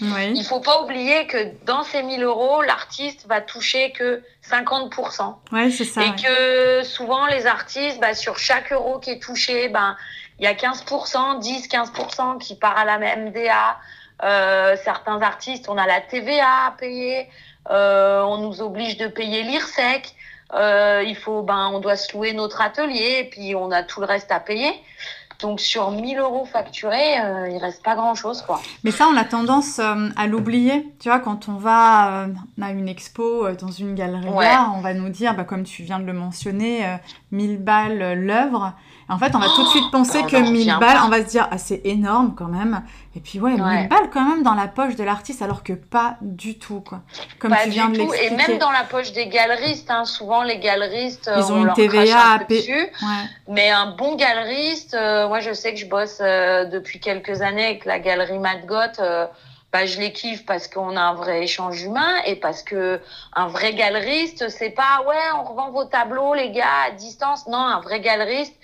oui. il faut pas oublier que dans ces 1000 euros, l'artiste va toucher que 50%. Ouais, c'est ça. Et que souvent, les artistes, bah, sur chaque euro qui est touché, ben, il y a 15%, 10, 15% qui part à la MDA. Euh, certains artistes, on a la TVA à payer. Euh, on nous oblige de payer l'IRSEC. Euh, il faut, ben, on doit se louer notre atelier et puis on a tout le reste à payer. Donc sur 1000 euros facturés, euh, il reste pas grand-chose, quoi. Mais ça, on a tendance euh, à l'oublier. Tu vois, quand on va euh, à une expo dans une galerie on va nous dire, bah, comme tu viens de le mentionner, 1000 balles l'œuvre. En fait, on va tout de suite penser que 1000 balles, on va se dire, ah, c'est énorme quand même. Et puis, ouais, 1000 balles quand même dans la poche de l'artiste, alors que pas du tout, quoi. Comme tu viens de l'expliquer. Et même dans la poche des galeristes, hein, souvent les galeristes, ils ont une TVA à payer. Mais un bon galeriste, euh, moi je sais que je bosse euh, depuis quelques années avec la galerie Madgot. Euh, bah, je les kiffe parce qu'on a un vrai échange humain et parce que un vrai galeriste, c'est pas ouais, on revend vos tableaux, les gars, à distance. Non, un vrai galeriste,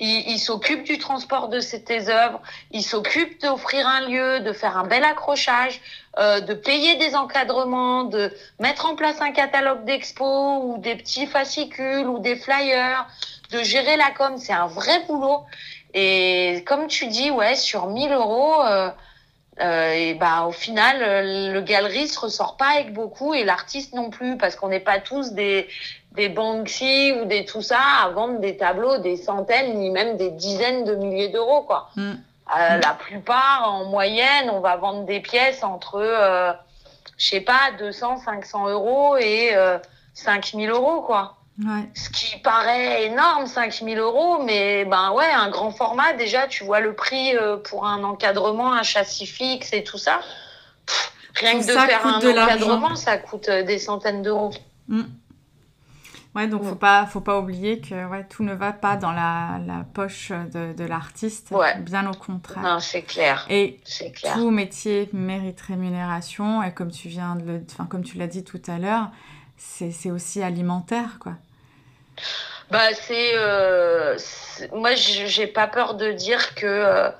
il, il s'occupe du transport de tes œuvres, il s'occupe d'offrir un lieu, de faire un bel accrochage, euh, de payer des encadrements, de mettre en place un catalogue d'expo ou des petits fascicules ou des flyers, de gérer la com. C'est un vrai boulot. Et comme tu dis, ouais, sur 1000 euros. Euh, euh, et bah au final euh, le galeriste ressort pas avec beaucoup et l'artiste non plus parce qu'on n'est pas tous des des Banksy ou des tout ça à vendre des tableaux des centaines ni même des dizaines de milliers d'euros quoi. Mm. Euh, la plupart en moyenne on va vendre des pièces entre euh, je sais pas 200 500 euros et 5000 euros quoi. Ouais. Ce qui paraît énorme, 5000 euros, mais ben ouais, un grand format, déjà, tu vois le prix euh, pour un encadrement, un châssis fixe et tout ça. rien que de faire un encadrement, ça coûte euh, des centaines d'euros. Mm. Ouais, donc faut pas, faut pas oublier que ouais, tout ne va pas dans la, la poche de, de l'artiste, ouais. bien au contraire. Non, c'est clair. Et clair. tout métier mérite rémunération, et comme tu viens de le, enfin comme tu l'as dit tout à l'heure, c'est aussi alimentaire, quoi. Bah, c'est. Euh, moi, j'ai pas peur de dire que euh,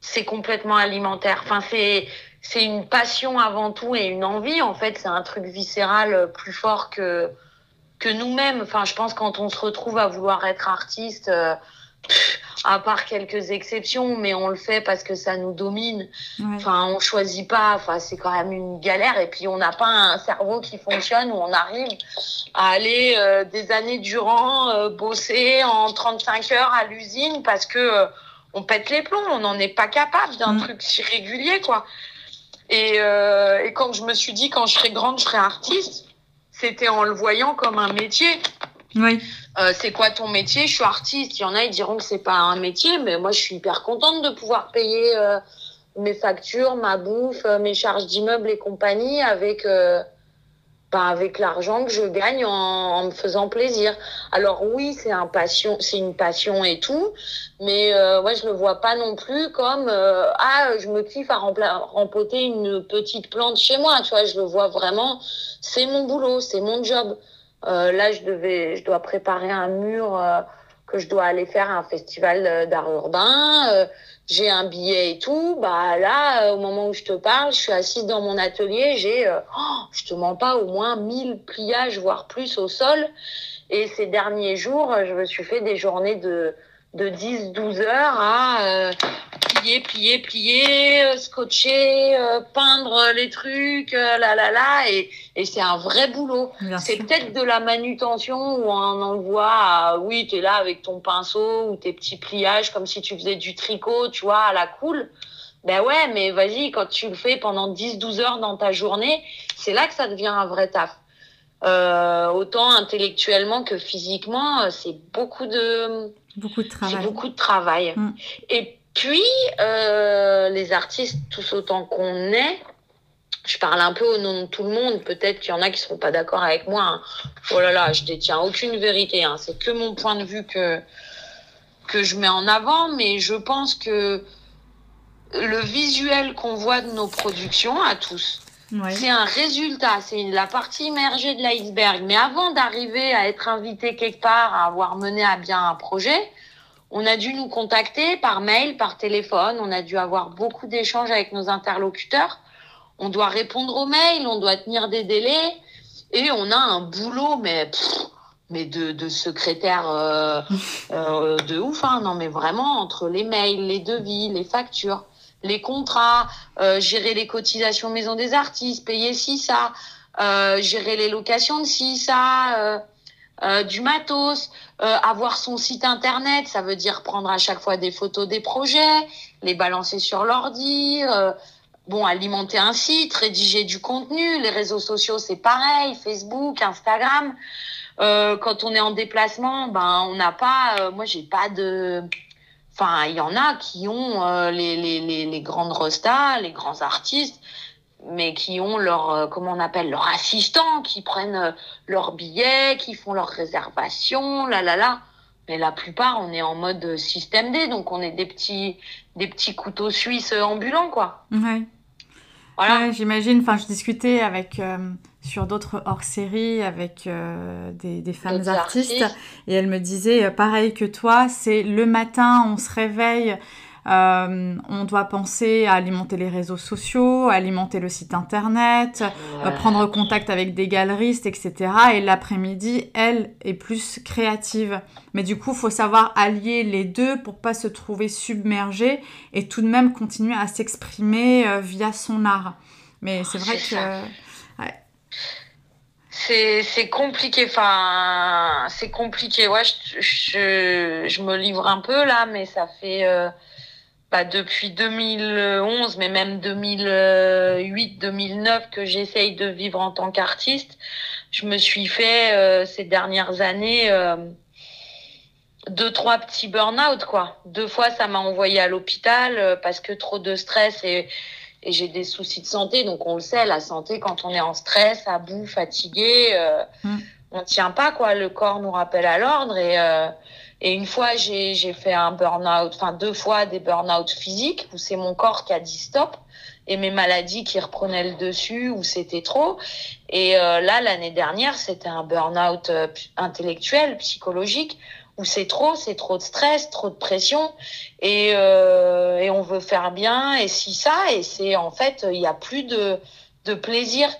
c'est complètement alimentaire. Enfin, c'est. C'est une passion avant tout et une envie. En fait, c'est un truc viscéral plus fort que, que nous-mêmes. Enfin, je pense quand on se retrouve à vouloir être artiste, euh, à part quelques exceptions, mais on le fait parce que ça nous domine. Enfin, on choisit pas. Enfin, c'est quand même une galère. Et puis, on n'a pas un cerveau qui fonctionne où on arrive à aller euh, des années durant euh, bosser en 35 heures à l'usine parce que euh, on pète les plombs. On n'en est pas capable d'un mm. truc si régulier, quoi. Et, et quand je me suis dit, quand je serai grande, je serai artiste, c'était en le voyant comme un métier. Oui. Euh, c'est quoi ton métier? Je suis artiste. Il y en a, ils diront que c'est pas un métier, mais moi, je suis hyper contente de pouvoir payer euh, mes factures, ma bouffe, euh, mes charges d'immeuble et compagnie avec, bah, avec l'argent que je gagne en, me faisant plaisir. Alors oui, c'est un passion, c'est une passion et tout, mais moi, je le vois pas non plus comme ah, je me kiffe à rempoter une petite plante chez moi. Tu vois, je le vois vraiment. C'est mon boulot, c'est mon job. Euh, là, je devais, je dois préparer un mur euh, que je dois aller faire à un festival euh, d'art urbain. j'ai un billet et tout. Bah là, au moment où je te parle, je suis assise dans mon atelier. J'ai, oh, je te mens pas, au moins 1000 pliages, voire plus au sol. Et ces derniers jours, je me suis fait des journées de de 10-12 heures à plier, plier, plier, euh, scotcher, euh, peindre les trucs, euh, là, là, là. Et, et c'est un vrai boulot. C'est peut-être de la manutention où on envoie, oui, tu es là avec ton pinceau ou tes petits pliages comme si tu faisais du tricot, tu vois, à la cool. Ben ouais, mais vas-y, quand tu le fais pendant 10-12 heures dans ta journée, c'est là que ça devient un vrai taf. autant intellectuellement que physiquement, c'est beaucoup de beaucoup de travail. beaucoup de travail. Et puis, euh, les artistes, tous autant qu'on est, je parle un peu au nom de tout le monde, peut-être qu'il y en a qui ne seront pas d'accord avec moi. Hein. Oh là là, je détiens aucune vérité, hein. c'est que mon point de vue que, que je mets en avant, mais je pense que le visuel qu'on voit de nos productions à tous, c'est un résultat, c'est la partie immergée de l'iceberg. Mais avant d'arriver à être invité quelque part, à avoir mené à bien un projet, on a dû nous contacter par mail, par téléphone, on a dû avoir beaucoup d'échanges avec nos interlocuteurs. On doit répondre aux mails, on doit tenir des délais et on a un boulot, mais mais de, de secrétaire euh, [LAUGHS] euh, de ouf, hein. non mais vraiment entre les mails, les devis, les factures, les contrats, euh, gérer les cotisations maison des artistes, payer ci ça, gérer les locations de ci ça euh, du matos, euh, avoir son site internet, ça veut dire prendre à chaque fois des photos des projets, les balancer sur l'ordi, euh, bon, alimenter un site, rédiger du contenu, les réseaux sociaux c'est pareil, Facebook, Instagram. quand on est en déplacement, ben on n'a pas, moi j'ai pas de, enfin il y en a qui ont les, les, les, les grandes rostas, les grands artistes mais qui ont leur, euh, comment on appelle, leur assistant, qui prennent euh, leurs billets, qui font leurs réservations, là, là, là. Mais la plupart, on est en mode système D, donc on est des petits, des petits couteaux suisses ambulants, quoi. Ouais. Voilà. J'imagine, enfin, je discutais avec, euh, sur d'autres hors-séries avec des, des femmes artistes, et elle me disait, pareil que toi, c'est le matin, on se réveille, euh, on doit penser à alimenter les réseaux sociaux, alimenter le site internet, euh, prendre contact avec des galeristes, etc. Et l'après-midi, elle est plus créative. Mais du coup, il faut savoir allier les deux pour pas se trouver submergé et tout de même continuer à s'exprimer euh, via son art. Mais c'est vrai que... C'est compliqué, enfin, c'est compliqué. Ouais, je, me livre un peu là, mais ça fait bah, depuis 2011, mais même 2008, 2009 que j'essaye de vivre en tant qu'artiste. Je me suis fait euh, ces dernières années euh, deux, trois petits burn-out, quoi. Deux fois, ça m'a envoyé à l'hôpital euh, parce que trop de stress et, et j'ai des soucis de santé. Donc, on le sait, la santé, quand on est en stress, à bout, fatigué, mmh. on tient pas, quoi. Le corps nous rappelle à l'ordre et et une fois, j'ai fait un burn-out, enfin deux fois des burn-out physiques où c'est mon corps qui a dit stop et mes maladies qui reprenaient le dessus où c'était trop. Et euh, là, l'année dernière, c'était un burn-out euh, intellectuel, psychologique où c'est trop, c'est trop de stress, trop de pression et, euh, et on veut faire bien et si ça et c'est en fait il y a plus de de plaisir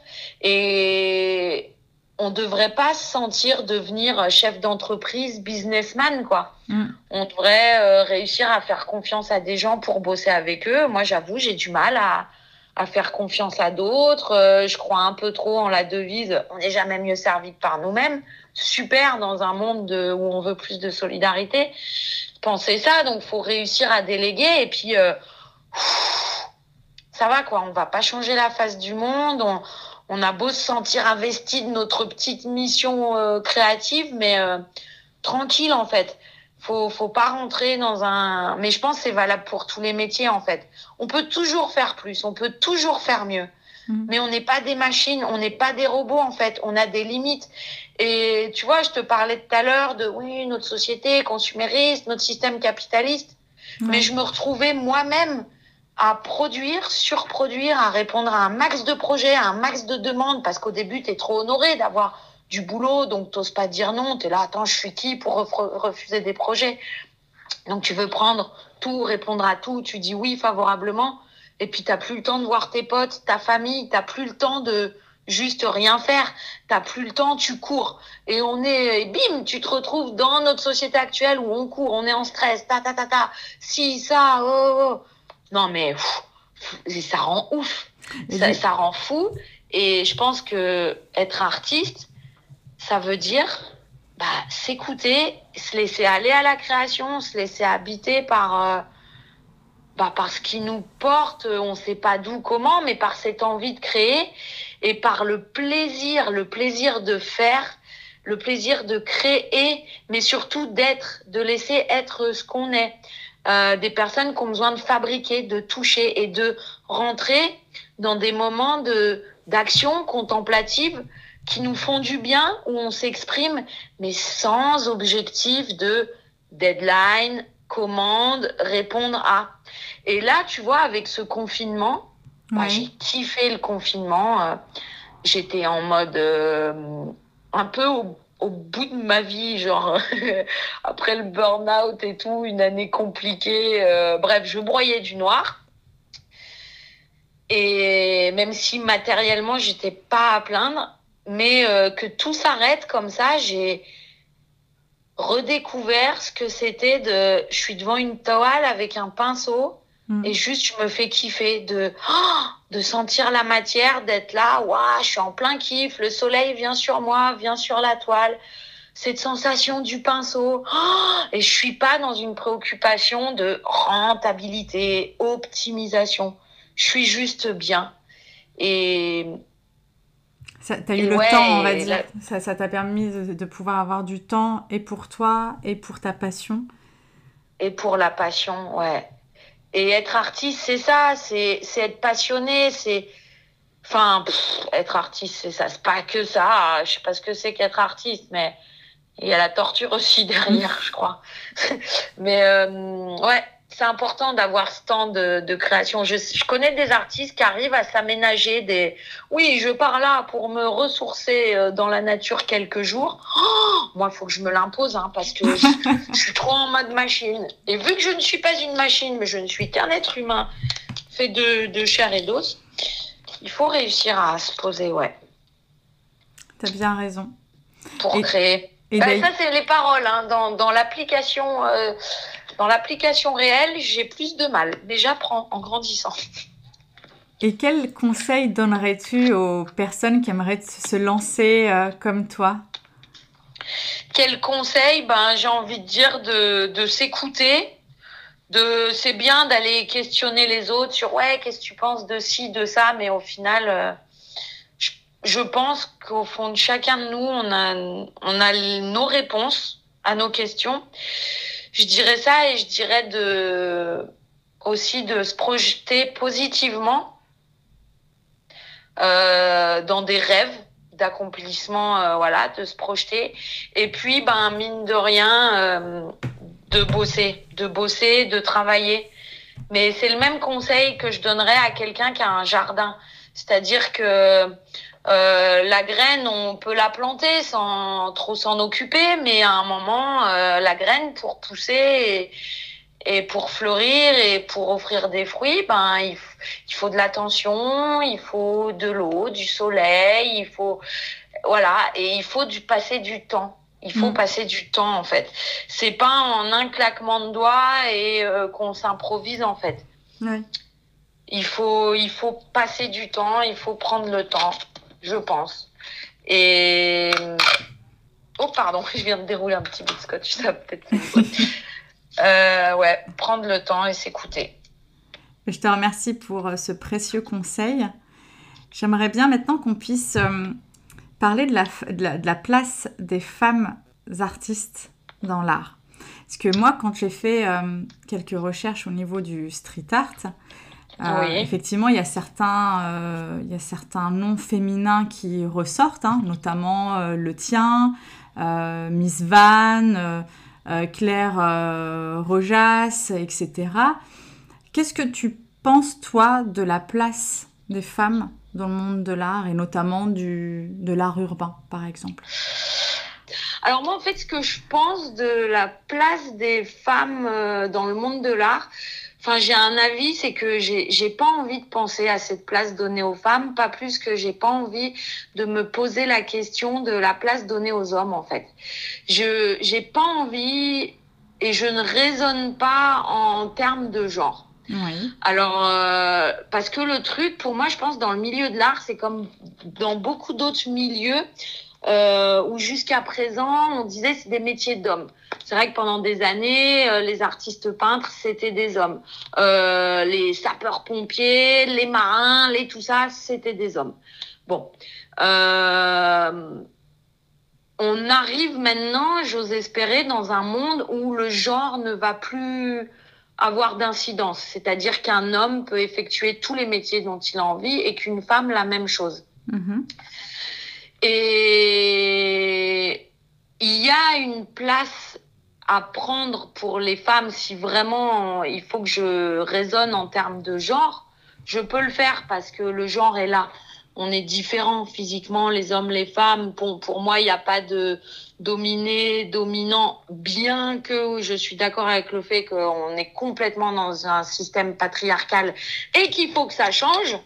et on devrait pas se sentir devenir chef d'entreprise, businessman, quoi. Mm. On devrait euh, réussir à faire confiance à des gens pour bosser avec eux. Moi, j'avoue, j'ai du mal à, à faire confiance à d'autres. Euh, je crois un peu trop en la devise on n'est jamais mieux servi que par nous-mêmes. Super dans un monde de, où on veut plus de solidarité. Pensez ça, donc faut réussir à déléguer et puis euh, ça va quoi. On va pas changer la face du monde. On, on a beau se sentir investi de notre petite mission euh, créative, mais euh, tranquille en fait. Faut, faut pas rentrer dans un. Mais je pense que c'est valable pour tous les métiers en fait. On peut toujours faire plus, on peut toujours faire mieux. Mm. Mais on n'est pas des machines, on n'est pas des robots en fait. On a des limites. Et tu vois, je te parlais tout à l'heure de oui, notre société consumériste, notre système capitaliste. Ouais. Mais je me retrouvais moi-même à produire, surproduire, à répondre à un max de projets, à un max de demandes, parce qu'au début, tu es trop honoré d'avoir du boulot, donc t'oses pas dire non, tu es là, attends, je suis qui pour ref- refuser des projets? Donc tu veux prendre tout, répondre à tout, tu dis oui favorablement, et puis t'as plus le temps de voir tes potes, ta famille, t'as plus le temps de juste rien faire, t'as plus le temps, tu cours. Et on est, et bim, tu te retrouves dans notre société actuelle où on court, on est en stress, ta ta ta ta, si, ça, oh, oh. Non mais pff, ça rend ouf, ça rend fou. Et je pense que être artiste, ça veut dire bah, s'écouter, se laisser aller à la création, se laisser habiter par, euh, bah, par ce qui nous porte, on ne sait pas d'où, comment, mais par cette envie de créer et par le plaisir, le plaisir de faire, le plaisir de créer, mais surtout d'être, de laisser être ce qu'on est. Euh, des personnes qui ont besoin de fabriquer, de toucher et de rentrer dans des moments de d'action contemplative qui nous font du bien, où on s'exprime, mais sans objectif de deadline, commande, répondre à. Et là, tu vois, avec ce confinement, Ouais. j'ai kiffé le confinement. euh, J'étais en mode euh, un peu au, au bout de ma vie, genre [LAUGHS] après le burn-out et tout, une année compliquée. euh, bref, je broyais du noir. Et même si matériellement, j'étais pas à plaindre, mais euh, que tout s'arrête comme ça, j'ai redécouvert ce que c'était de. Je suis devant une toile avec un pinceau Mm. et juste je me fais kiffer de oh, de sentir la matière, d'être là, waouh, je suis en plein kiff, le soleil vient sur moi, vient sur la toile. Cette sensation du pinceau, oh, et je suis pas dans une préoccupation de rentabilité, optimisation. Je suis juste bien. Et Ça- T'as eu le ouais, temps, on va dire. la- Ça ça t'a permis de, de pouvoir avoir du temps et pour toi et pour ta passion. et pour la passion, ouais. Et être artiste, c'est ça, c'est être passionné, c'est. Enfin, être artiste, c'est ça. C'est pas que ça. Je sais pas ce que c'est qu'être artiste, mais il y a la torture aussi [LAUGHS] derrière, je crois. mais euh, ouais, c'est important d'avoir ce temps de, de création. Je, je connais des artistes qui arrivent à s'aménager des. Oui, je pars là pour me ressourcer euh, dans la nature quelques jours. Oh, moi, il faut que je me l'impose, hein, parce que je, [LAUGHS] je suis trop en mode machine. Et vu que je ne suis pas une machine, mais je ne suis qu'un être humain fait de, de chair et d'os, il faut réussir à se poser, ouais, T'as bien raison. pour Et- créer. D'ailleurs- ça, c'est les paroles. Hein. Dans, dans l'application, euh, dans l'application réelle, j'ai plus de mal. Mais j'apprends en grandissant. Et quel conseil donnerais-tu aux personnes qui aimeraient se lancer euh, comme toi? Quel conseil? Ben, j'ai envie de dire de, de s'écouter. De, c'est bien d'aller questionner les autres sur ouais, qu'est-ce que tu penses de ci, de ça, mais au final, euh, je, je pense qu'au fond de chacun de nous, on a, on a nos réponses à nos questions. Je dirais ça et je dirais de aussi de se projeter positivement euh, dans des rêves d'accomplissement, euh, voilà, de se projeter. Et puis, ben, mine de rien, euh, de bosser, de bosser, de travailler. Mais c'est le même conseil que je donnerais à quelqu'un qui a un jardin. C'est-à-dire que euh, la graine, on peut la planter sans trop s'en occuper, mais à un moment, euh, la graine, pour pousser et, et pour fleurir et pour offrir des fruits, ben, il faut de l'attention, il faut de l'eau, du soleil, il faut voilà, et il faut du, passer du temps. Il faut mm. passer du temps en fait. C'est pas en un claquement de doigts et euh, qu'on s'improvise en fait. Il faut, il faut passer du temps, il faut prendre le temps, je pense. Et oh pardon, [LAUGHS] je viens de dérouler un petit bout de scotch, ça peut-être. [LAUGHS] euh, ouais, prendre le temps et s'écouter. Je te remercie pour euh, ce précieux conseil. J'aimerais bien maintenant qu'on puisse euh, parler de la, de la, place des femmes artistes dans l'art. Parce que moi, quand j'ai fait euh, quelques recherches au niveau du street art, effectivement, il y, a certains, il y a certains noms féminins qui ressortent, hein, notamment le tien, Miss Van, Claire Rojas, etc. Qu'est-ce que tu penses, toi, de la place des femmes dans le monde de l'art et notamment du, de l'art urbain, par exemple? Alors moi, en fait, ce que je pense de la place des femmes euh, dans le monde de l'art, enfin, j'ai un avis, c'est que j'ai pas envie de penser à cette place donnée aux femmes, pas plus que j'ai pas envie de me poser la question de la place donnée aux hommes, en fait. Je j'ai pas envie et je ne raisonne pas en termes de genre. Oui. Alors, euh, parce que le truc, pour moi, je pense, dans le milieu de l'art, c'est comme dans beaucoup d'autres milieux euh, où jusqu'à présent, on disait c'est des métiers d'hommes. C'est vrai que pendant des années, euh, les artistes peintres, c'était des hommes. Euh, les sapeurs-pompiers, les marins, les tout ça, c'était des hommes. Bon. Euh, on arrive maintenant, j'ose espérer, dans un monde où le genre ne va plus avoir d'incidence, c'est-à-dire qu'un homme peut effectuer tous les métiers dont il a envie et qu'une femme la même chose. Mm-hmm. Et il y a une place à prendre pour les femmes si vraiment il faut que je raisonne en termes de genre. Je peux le faire parce que le genre est là. On est différents physiquement, les hommes, les femmes. Pour, pour moi, il n'y a pas de, dominé, dominant, bien que je suis d'accord avec le fait qu'on est complètement dans un système patriarcal et qu'il faut que ça change.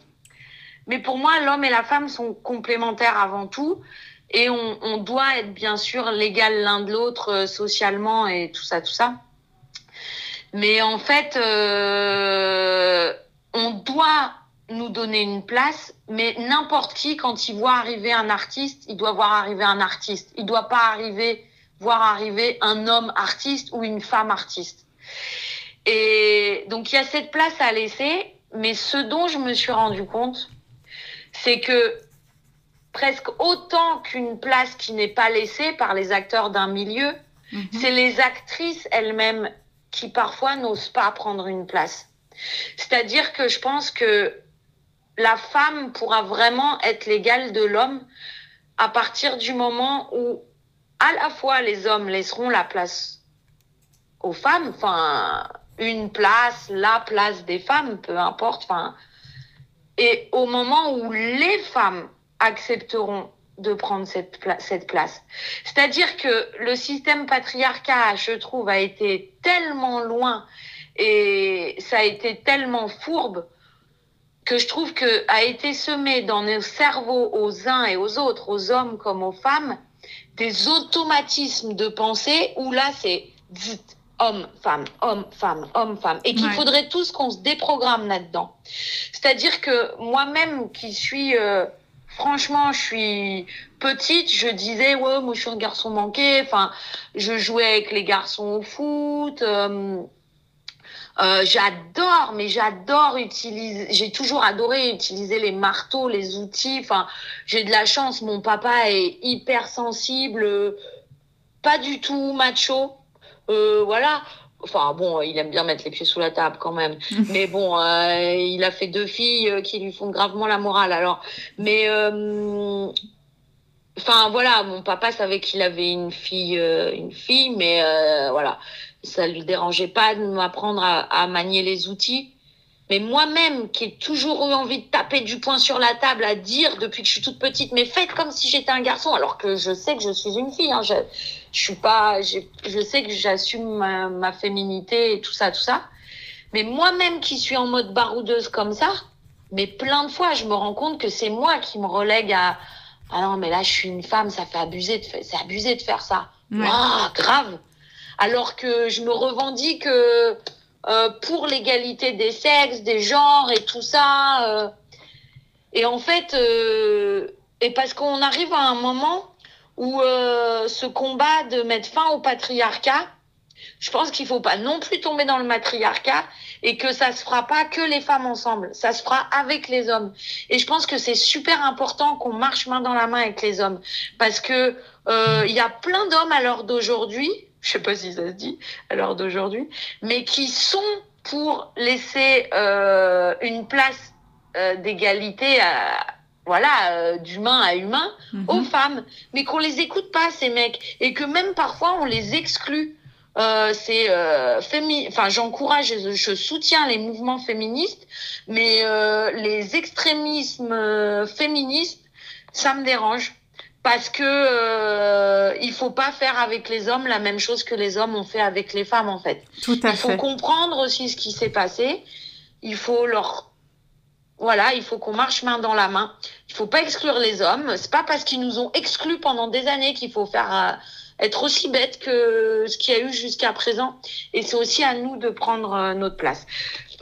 Mais pour moi, l'homme et la femme sont complémentaires avant tout. Et on, on doit être bien sûr l'égal l'un de l'autre euh, socialement et tout ça, tout ça. Mais en fait, euh, on doit nous donner une place, mais n'importe qui, quand il voit arriver un artiste, il doit voir arriver un artiste. Il doit pas arriver, voir arriver un homme artiste ou une femme artiste. Et donc, il y a cette place à laisser, mais ce dont je me suis rendu compte, c'est que presque autant qu'une place qui n'est pas laissée par les acteurs d'un milieu, mhm. c'est les actrices elles-mêmes qui parfois n'osent pas prendre une place. C'est-à-dire que je pense que la femme pourra vraiment être l'égale de l'homme à partir du moment où à la fois les hommes laisseront la place aux femmes, enfin une place, la place des femmes, peu importe, enfin et au moment où les femmes accepteront de prendre cette, place. C'est-à-dire que le système patriarcat, je trouve, a été tellement loin et ça a été tellement fourbe que je trouve que a été semé dans nos cerveaux aux uns et aux autres, aux hommes comme aux femmes, des automatismes de pensée où là c'est homme, femme, homme, femme, homme, femme, et qu'il faudrait tous qu'on se déprogramme là-dedans. C'est-à-dire que moi-même qui suis, euh, franchement, je suis petite, je disais ouais, moi je suis un garçon manqué. Enfin, je jouais avec les garçons au foot. Euh, euh, j'adore, mais j'adore utiliser. J'ai toujours adoré utiliser les marteaux, les outils. Enfin, j'ai de la chance. Mon papa est hyper sensible, pas du tout macho. Euh, voilà. Enfin bon, il aime bien mettre les pieds sous la table quand même. [LAUGHS] mais bon, euh, il a fait deux filles qui lui font gravement la morale. Alors, mais enfin voilà, mon papa savait qu'il avait une fille, une fille, mais voilà ça lui dérangeait pas de m'apprendre à, manier les outils. Mais moi-même, qui ai toujours eu envie de taper du poing sur la table, à dire depuis que je suis toute petite, mais faites comme si j'étais un garçon, alors que je sais que je suis une fille. Hein. Je, je suis pas, je sais que j'assume ma, féminité et tout ça, tout ça. Mais moi-même qui suis en mode baroudeuse comme ça, mais plein de fois, je me rends compte que c'est moi qui me relègue à, Ah non, mais là, je suis une femme, ça fait abuser de, c'est abusé de faire ça. Ah, grave. Alors que je me revendique euh, euh, pour l'égalité des sexes, des genres et tout ça. Euh. et en fait, et parce qu'on arrive à un moment où ce combat de mettre fin au patriarcat, je pense qu'il faut pas non plus tomber dans le matriarcat et que ça se fera pas que les femmes ensemble, ça se fera avec les hommes. Et je pense que c'est super important qu'on marche main dans la main avec les hommes parce que euh, il y a plein d'hommes à l'heure d'aujourd'hui, je sais pas si ça se dit à l'heure d'aujourd'hui, mais qui sont pour laisser euh, une place euh, d'égalité à voilà, euh, d'humain à humain, mhm. aux femmes, mais qu'on les écoute pas ces mecs. Et que même parfois on les exclut. Euh, c'est euh, enfin j'encourage je, soutiens les mouvements féministes mais euh, les extrémismes euh, féministes ça me dérange. Parce que euh, il faut pas faire avec les hommes la même chose que les hommes ont fait avec les femmes en fait. Tout à il faut comprendre aussi ce qui s'est passé. Il faut leur voilà, il faut qu'on marche main dans la main. Il faut pas exclure les hommes. C'est pas parce qu'ils nous ont exclus pendant des années qu'il faut faire être aussi bête que ce qu'il y a eu jusqu'à présent. Et c'est aussi à nous de prendre euh, notre place.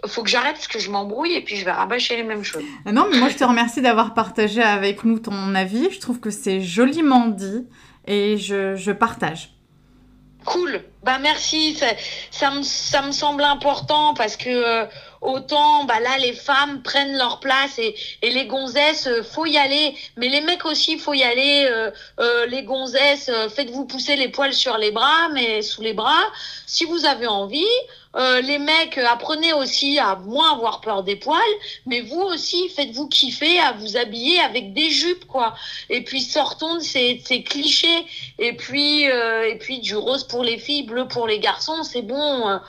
Faut que j'arrête parce que je m'embrouille et puis je vais rabâcher les mêmes choses. Ah non, mais moi je te remercie d'avoir partagé avec nous ton avis. Je trouve que c'est joliment dit et je, je partage. Cool. Bah merci. Ça, ça, me, ça me semble important parce que euh, autant bah là les femmes prennent leur place et, et les gonzesses euh, faut y aller. Mais les mecs aussi faut y aller. Euh, euh les gonzesses faites-vous pousser les poils sur les bras mais sous les bras si vous avez envie. Euh, les mecs apprenez aussi à moins avoir peur des poils mais vous aussi faites-vous kiffer à vous habiller avec des jupes quoi. Et puis sortons de ces, ces clichés. Et puis et puis du rose pour les filles bleu pour les garçons c'est bon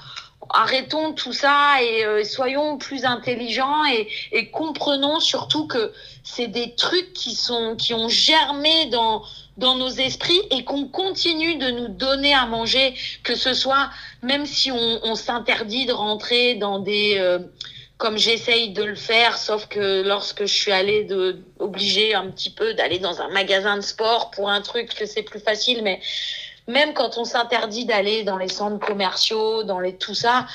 arrêtons tout ça et euh, soyons plus intelligents et, comprenons surtout que c'est des trucs qui sont qui ont germé dans dans nos esprits et qu'on continue de nous donner à manger, que ce soit même si on, on s'interdit de rentrer dans des euh, comme j'essaye de le faire, sauf que lorsque je suis allée de obligée un petit peu d'aller dans un magasin de sport pour un truc que c'est plus facile, mais même quand on s'interdit d'aller dans les centres commerciaux, dans les tout ça,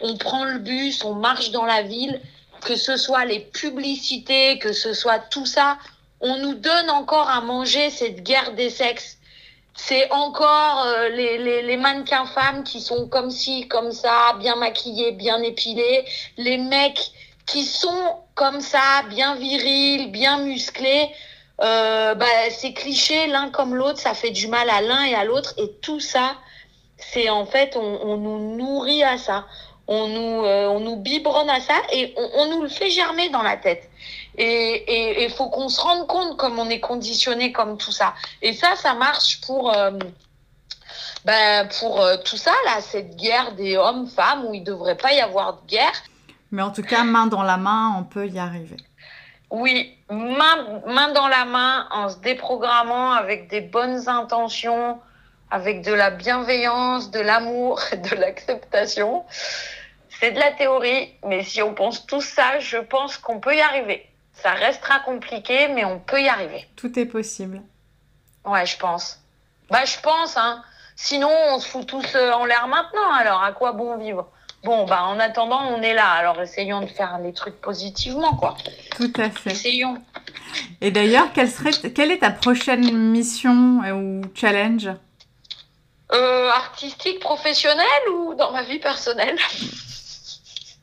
on prend le bus, on marche dans la ville, que ce soit les publicités, que ce soit tout ça, on nous donne encore à manger cette guerre des sexes. C'est encore euh, les, les, les, mannequins femmes qui sont comme ci, comme ça, bien maquillés, bien épilés, les mecs qui sont comme ça, bien virils, bien musclés euh, bah, ces clichés l'un comme l'autre, ça fait du mal à l'un et à l'autre. Et tout ça, c'est en fait, on, nous nourrit à ça. On nous, euh, on nous biberonne à ça et on, nous le fait germer dans la tête. Et il faut qu'on se rende compte comme on est conditionné comme tout ça. Et ça, ça marche pour, ben, pour euh, tout ça, là, cette guerre des hommes-femmes où il ne devrait pas y avoir de guerre. Mais en tout cas, main dans la main, on peut y arriver. Oui, main, main dans la main, en se déprogrammant avec des bonnes intentions, avec de la bienveillance, de l'amour, [LAUGHS] de l'acceptation. C'est de la théorie, mais si on pense tout ça, je pense qu'on peut y arriver. Ça restera compliqué, mais on peut y arriver. Tout est possible. Ouais, je pense. Bah, je pense, hein. Sinon, on se fout tous euh, en l'air maintenant, alors à quoi bon vivre? Bon, bah, en attendant, on est là. Alors, essayons de faire les trucs positivement, quoi. Tout à fait. Essayons. Et d'ailleurs, quelle, serait, quelle est ta prochaine mission euh, ou challenge? Euh, Artistique, professionnelle ou dans ma vie personnelle?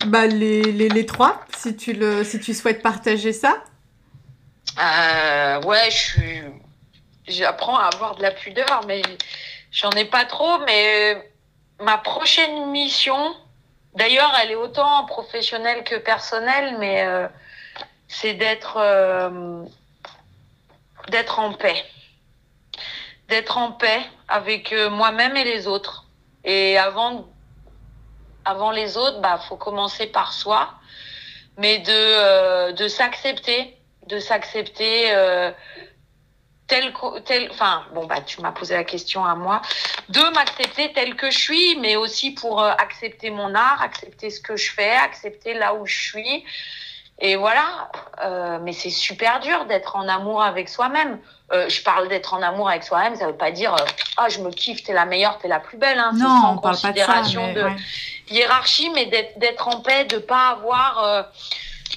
Bah, les, les, les, trois, si tu, le, si tu souhaites partager ça. Euh, ouais, je suis. J'apprends à avoir de la pudeur, mais j'en ai pas trop. Mais ma prochaine mission, D'ailleurs, elle est autant professionnelle que personnelle, mais euh, c'est d'être euh, d'être en paix, d'être en paix avec euh, moi-même et les autres. Et avant avant les autres, bah faut commencer par soi, mais de de s'accepter, de s'accepter tel, tel, enfin, bon, bah, tu m'as posé la question à moi, de m'accepter tel que je suis, mais aussi pour euh, accepter mon art, accepter ce que je fais, accepter là où je suis, Et voilà, euh, mais c'est super dur d'être en amour avec soi-même. Euh, je parle d'être en amour avec soi-même, ça veut pas dire ah je me kiffe, t'es la meilleure, t'es la plus belle. Hein. Non, sans on parle pas de ça, mais de ouais. hiérarchie, mais d'être d'être en paix, de pas avoir euh,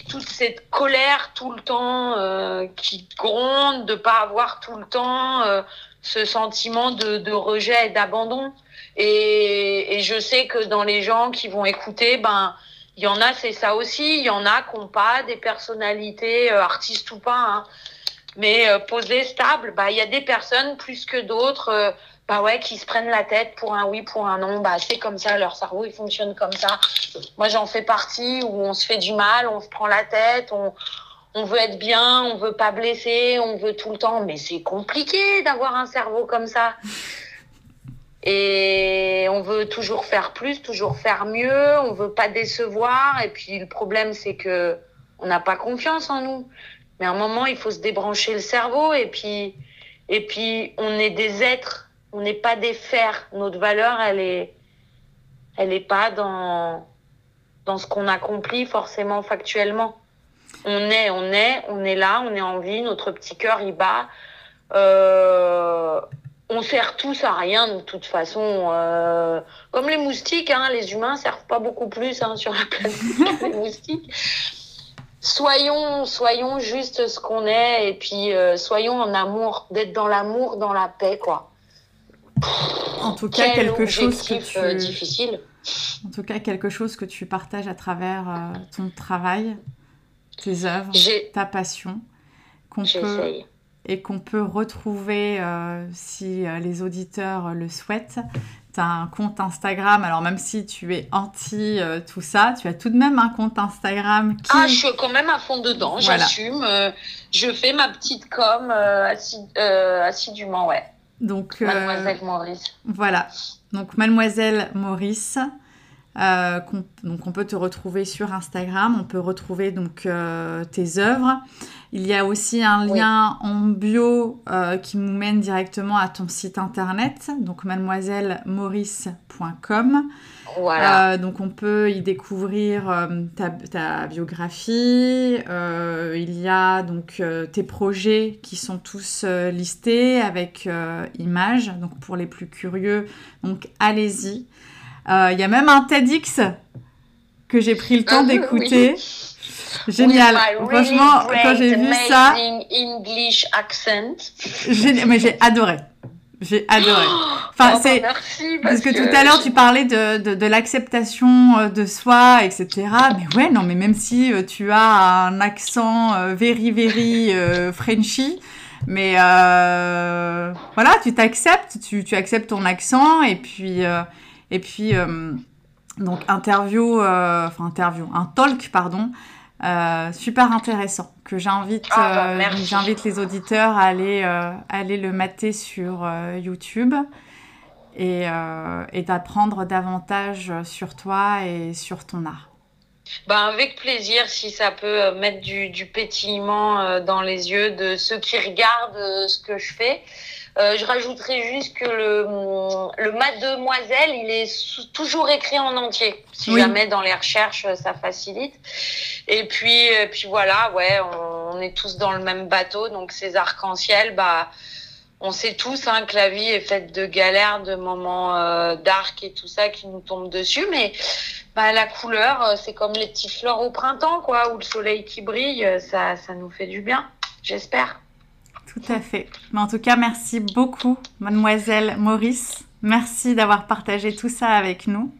toute cette colère tout le temps euh, qui gronde, de pas avoir tout le temps euh, ce sentiment de, de rejet et d'abandon. Et, et je sais que dans les gens qui vont écouter, ben il y en a, c'est ça aussi. Il y en a qui n'ont pas des personnalités, euh, artistes ou pas, hein, mais euh, posées, stables. Bah, il y a des personnes plus que d'autres, euh, bah ouais, qui se prennent la tête pour un oui, pour un non. Bah, c'est comme ça, leur cerveau, il fonctionne comme ça. Moi, j'en fais partie où on se fait du mal, on se prend la tête, on, on veut être bien, on veut pas blesser, on veut tout le temps. Mais c'est compliqué d'avoir un cerveau comme ça. Et on veut toujours faire plus, toujours faire mieux, on veut pas décevoir. Et puis le problème, c'est que on n'a pas confiance en nous. Mais à un moment, il faut se débrancher le cerveau. Et puis, et puis on est des êtres, on n'est pas des fers. Notre valeur, elle est, elle est pas dans, dans ce qu'on accomplit forcément factuellement. On est, on est, on est là, on est en vie, notre petit cœur il bat. Euh, on sert tous à rien de toute façon. Euh, comme les moustiques, hein, les humains servent pas beaucoup plus hein, sur la planète [LAUGHS] que les moustiques. Soyons, soyons juste ce qu'on est et puis euh, soyons en amour, d'être dans l'amour, dans la paix, quoi. En tout cas, Quel quelque chose que euh, tu... difficile. En tout cas, quelque chose que tu partages à travers euh, ton travail, tes œuvres, ta passion, qu'on peut et qu'on peut retrouver euh, si les auditeurs le souhaitent. Tu as un compte Instagram, alors même si tu es anti euh, tout ça, tu as tout de même un compte Instagram qui... Ah, je suis quand même à fond dedans, Voilà. j'assume. euh, je fais ma petite com assi- assidûment, ouais. Donc, euh, Mademoiselle Maurice. Voilà, donc Mademoiselle Maurice. Euh, qu'on- donc on peut te retrouver sur Instagram, on peut retrouver donc euh, tes œuvres. Il y a aussi un Oui. lien en bio euh, qui nous mène directement à ton site internet, donc. Voilà. Euh, donc on peut y découvrir ta, ta biographie. Il y a donc tes projets qui sont tous listés avec images. Donc pour les plus curieux, donc allez-y. Euh, Il y a même un TEDx que j'ai pris le temps Ah, d'écouter. Génial. Really Franchement, quand j'ai vu ça, English accent. mais j'ai adoré. J'ai adoré. [GASPS] Enfin, Oh, bah, c'est. Parce que, tout à l'heure, tu parlais de, de, de l'acceptation euh, de soi, etc. Mais ouais, non, mais même si euh, tu as un accent euh, very, very euh, Frenchy, mais euh, voilà, tu t'acceptes, tu, tu acceptes ton accent, et puis, euh, et puis euh, donc, interview, euh, enfin, interview, un talk, pardon, euh, super intéressant, que j'invite Ah, bah, euh, j'invite les auditeurs à aller, euh, aller le mater sur YouTube et, et d'apprendre davantage sur toi et sur ton art. Ben, avec plaisir, si ça peut mettre du, du pétillement dans les yeux de ceux qui regardent ce que je fais. Euh, je rajouterai juste que le, le Mademoiselle, il est toujours écrit en entier. Si Oui. jamais dans les recherches, euh, ça facilite. Et puis, euh, puis voilà, ouais, on, on est tous dans le même bateau. Donc ces arcs-en-ciel, bah, on sait tous hein, que la vie est faite de galères, de moments euh, d'arc et tout ça qui nous tombent dessus. Mais bah, la couleur, c'est comme les petites fleurs au printemps, quoi, ou le soleil qui brille, ça, ça nous fait du bien, j'espère. Tout à fait. Mais en tout cas, merci beaucoup, mademoiselle Maurice. Merci d'avoir partagé tout ça avec nous.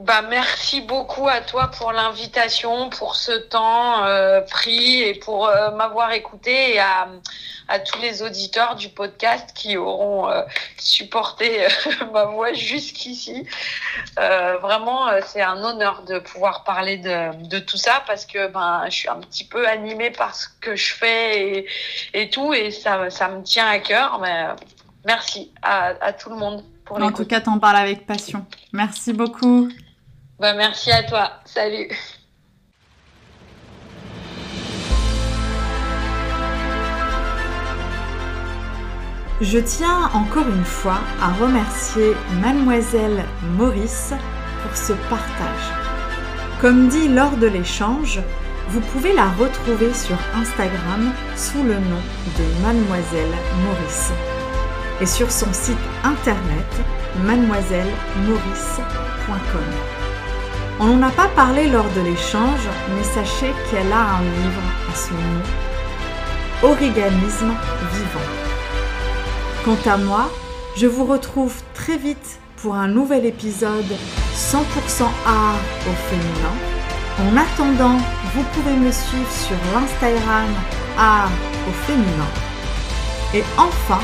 Bah, merci beaucoup à toi pour l'invitation, pour ce temps euh, pris et pour euh, m'avoir écouté et à, à tous les auditeurs du podcast qui auront euh, supporté [LAUGHS] ma voix jusqu'ici. Vraiment, c'est un honneur de pouvoir parler de, de tout ça parce que ben, je suis un petit peu animée par ce que je fais et, et tout et ça, ça me tient à cœur. Mais merci à, à tout le monde pour En tout cas, t'en parles avec passion. Merci beaucoup. Bah, merci à toi. Salut. Je tiens encore une fois à remercier mademoiselle Maurice pour ce partage. Comme dit lors de l'échange, Vous pouvez la retrouver sur Instagram sous le nom de Mademoiselle Maurice et sur son site internet mademoisellemauris.com. On n'en a pas parlé lors de l'échange, mais sachez qu'elle a un livre à son nom, Origanisme vivant. Quant à moi, je vous retrouve très vite pour un nouvel épisode 100% art au féminin. En attendant, vous pouvez me suivre sur l'Instagram art au féminin. Et enfin,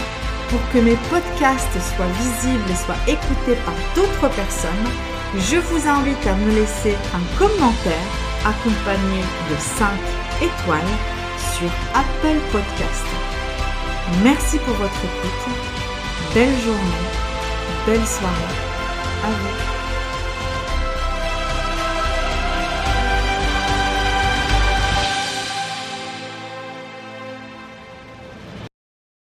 pour que mes podcasts soient visibles et soient écoutés par d'autres personnes, je vous invite à me laisser un commentaire accompagné de 5 étoiles sur Apple Podcast. Merci pour votre écoute. Belle journée, belle soirée. À vous.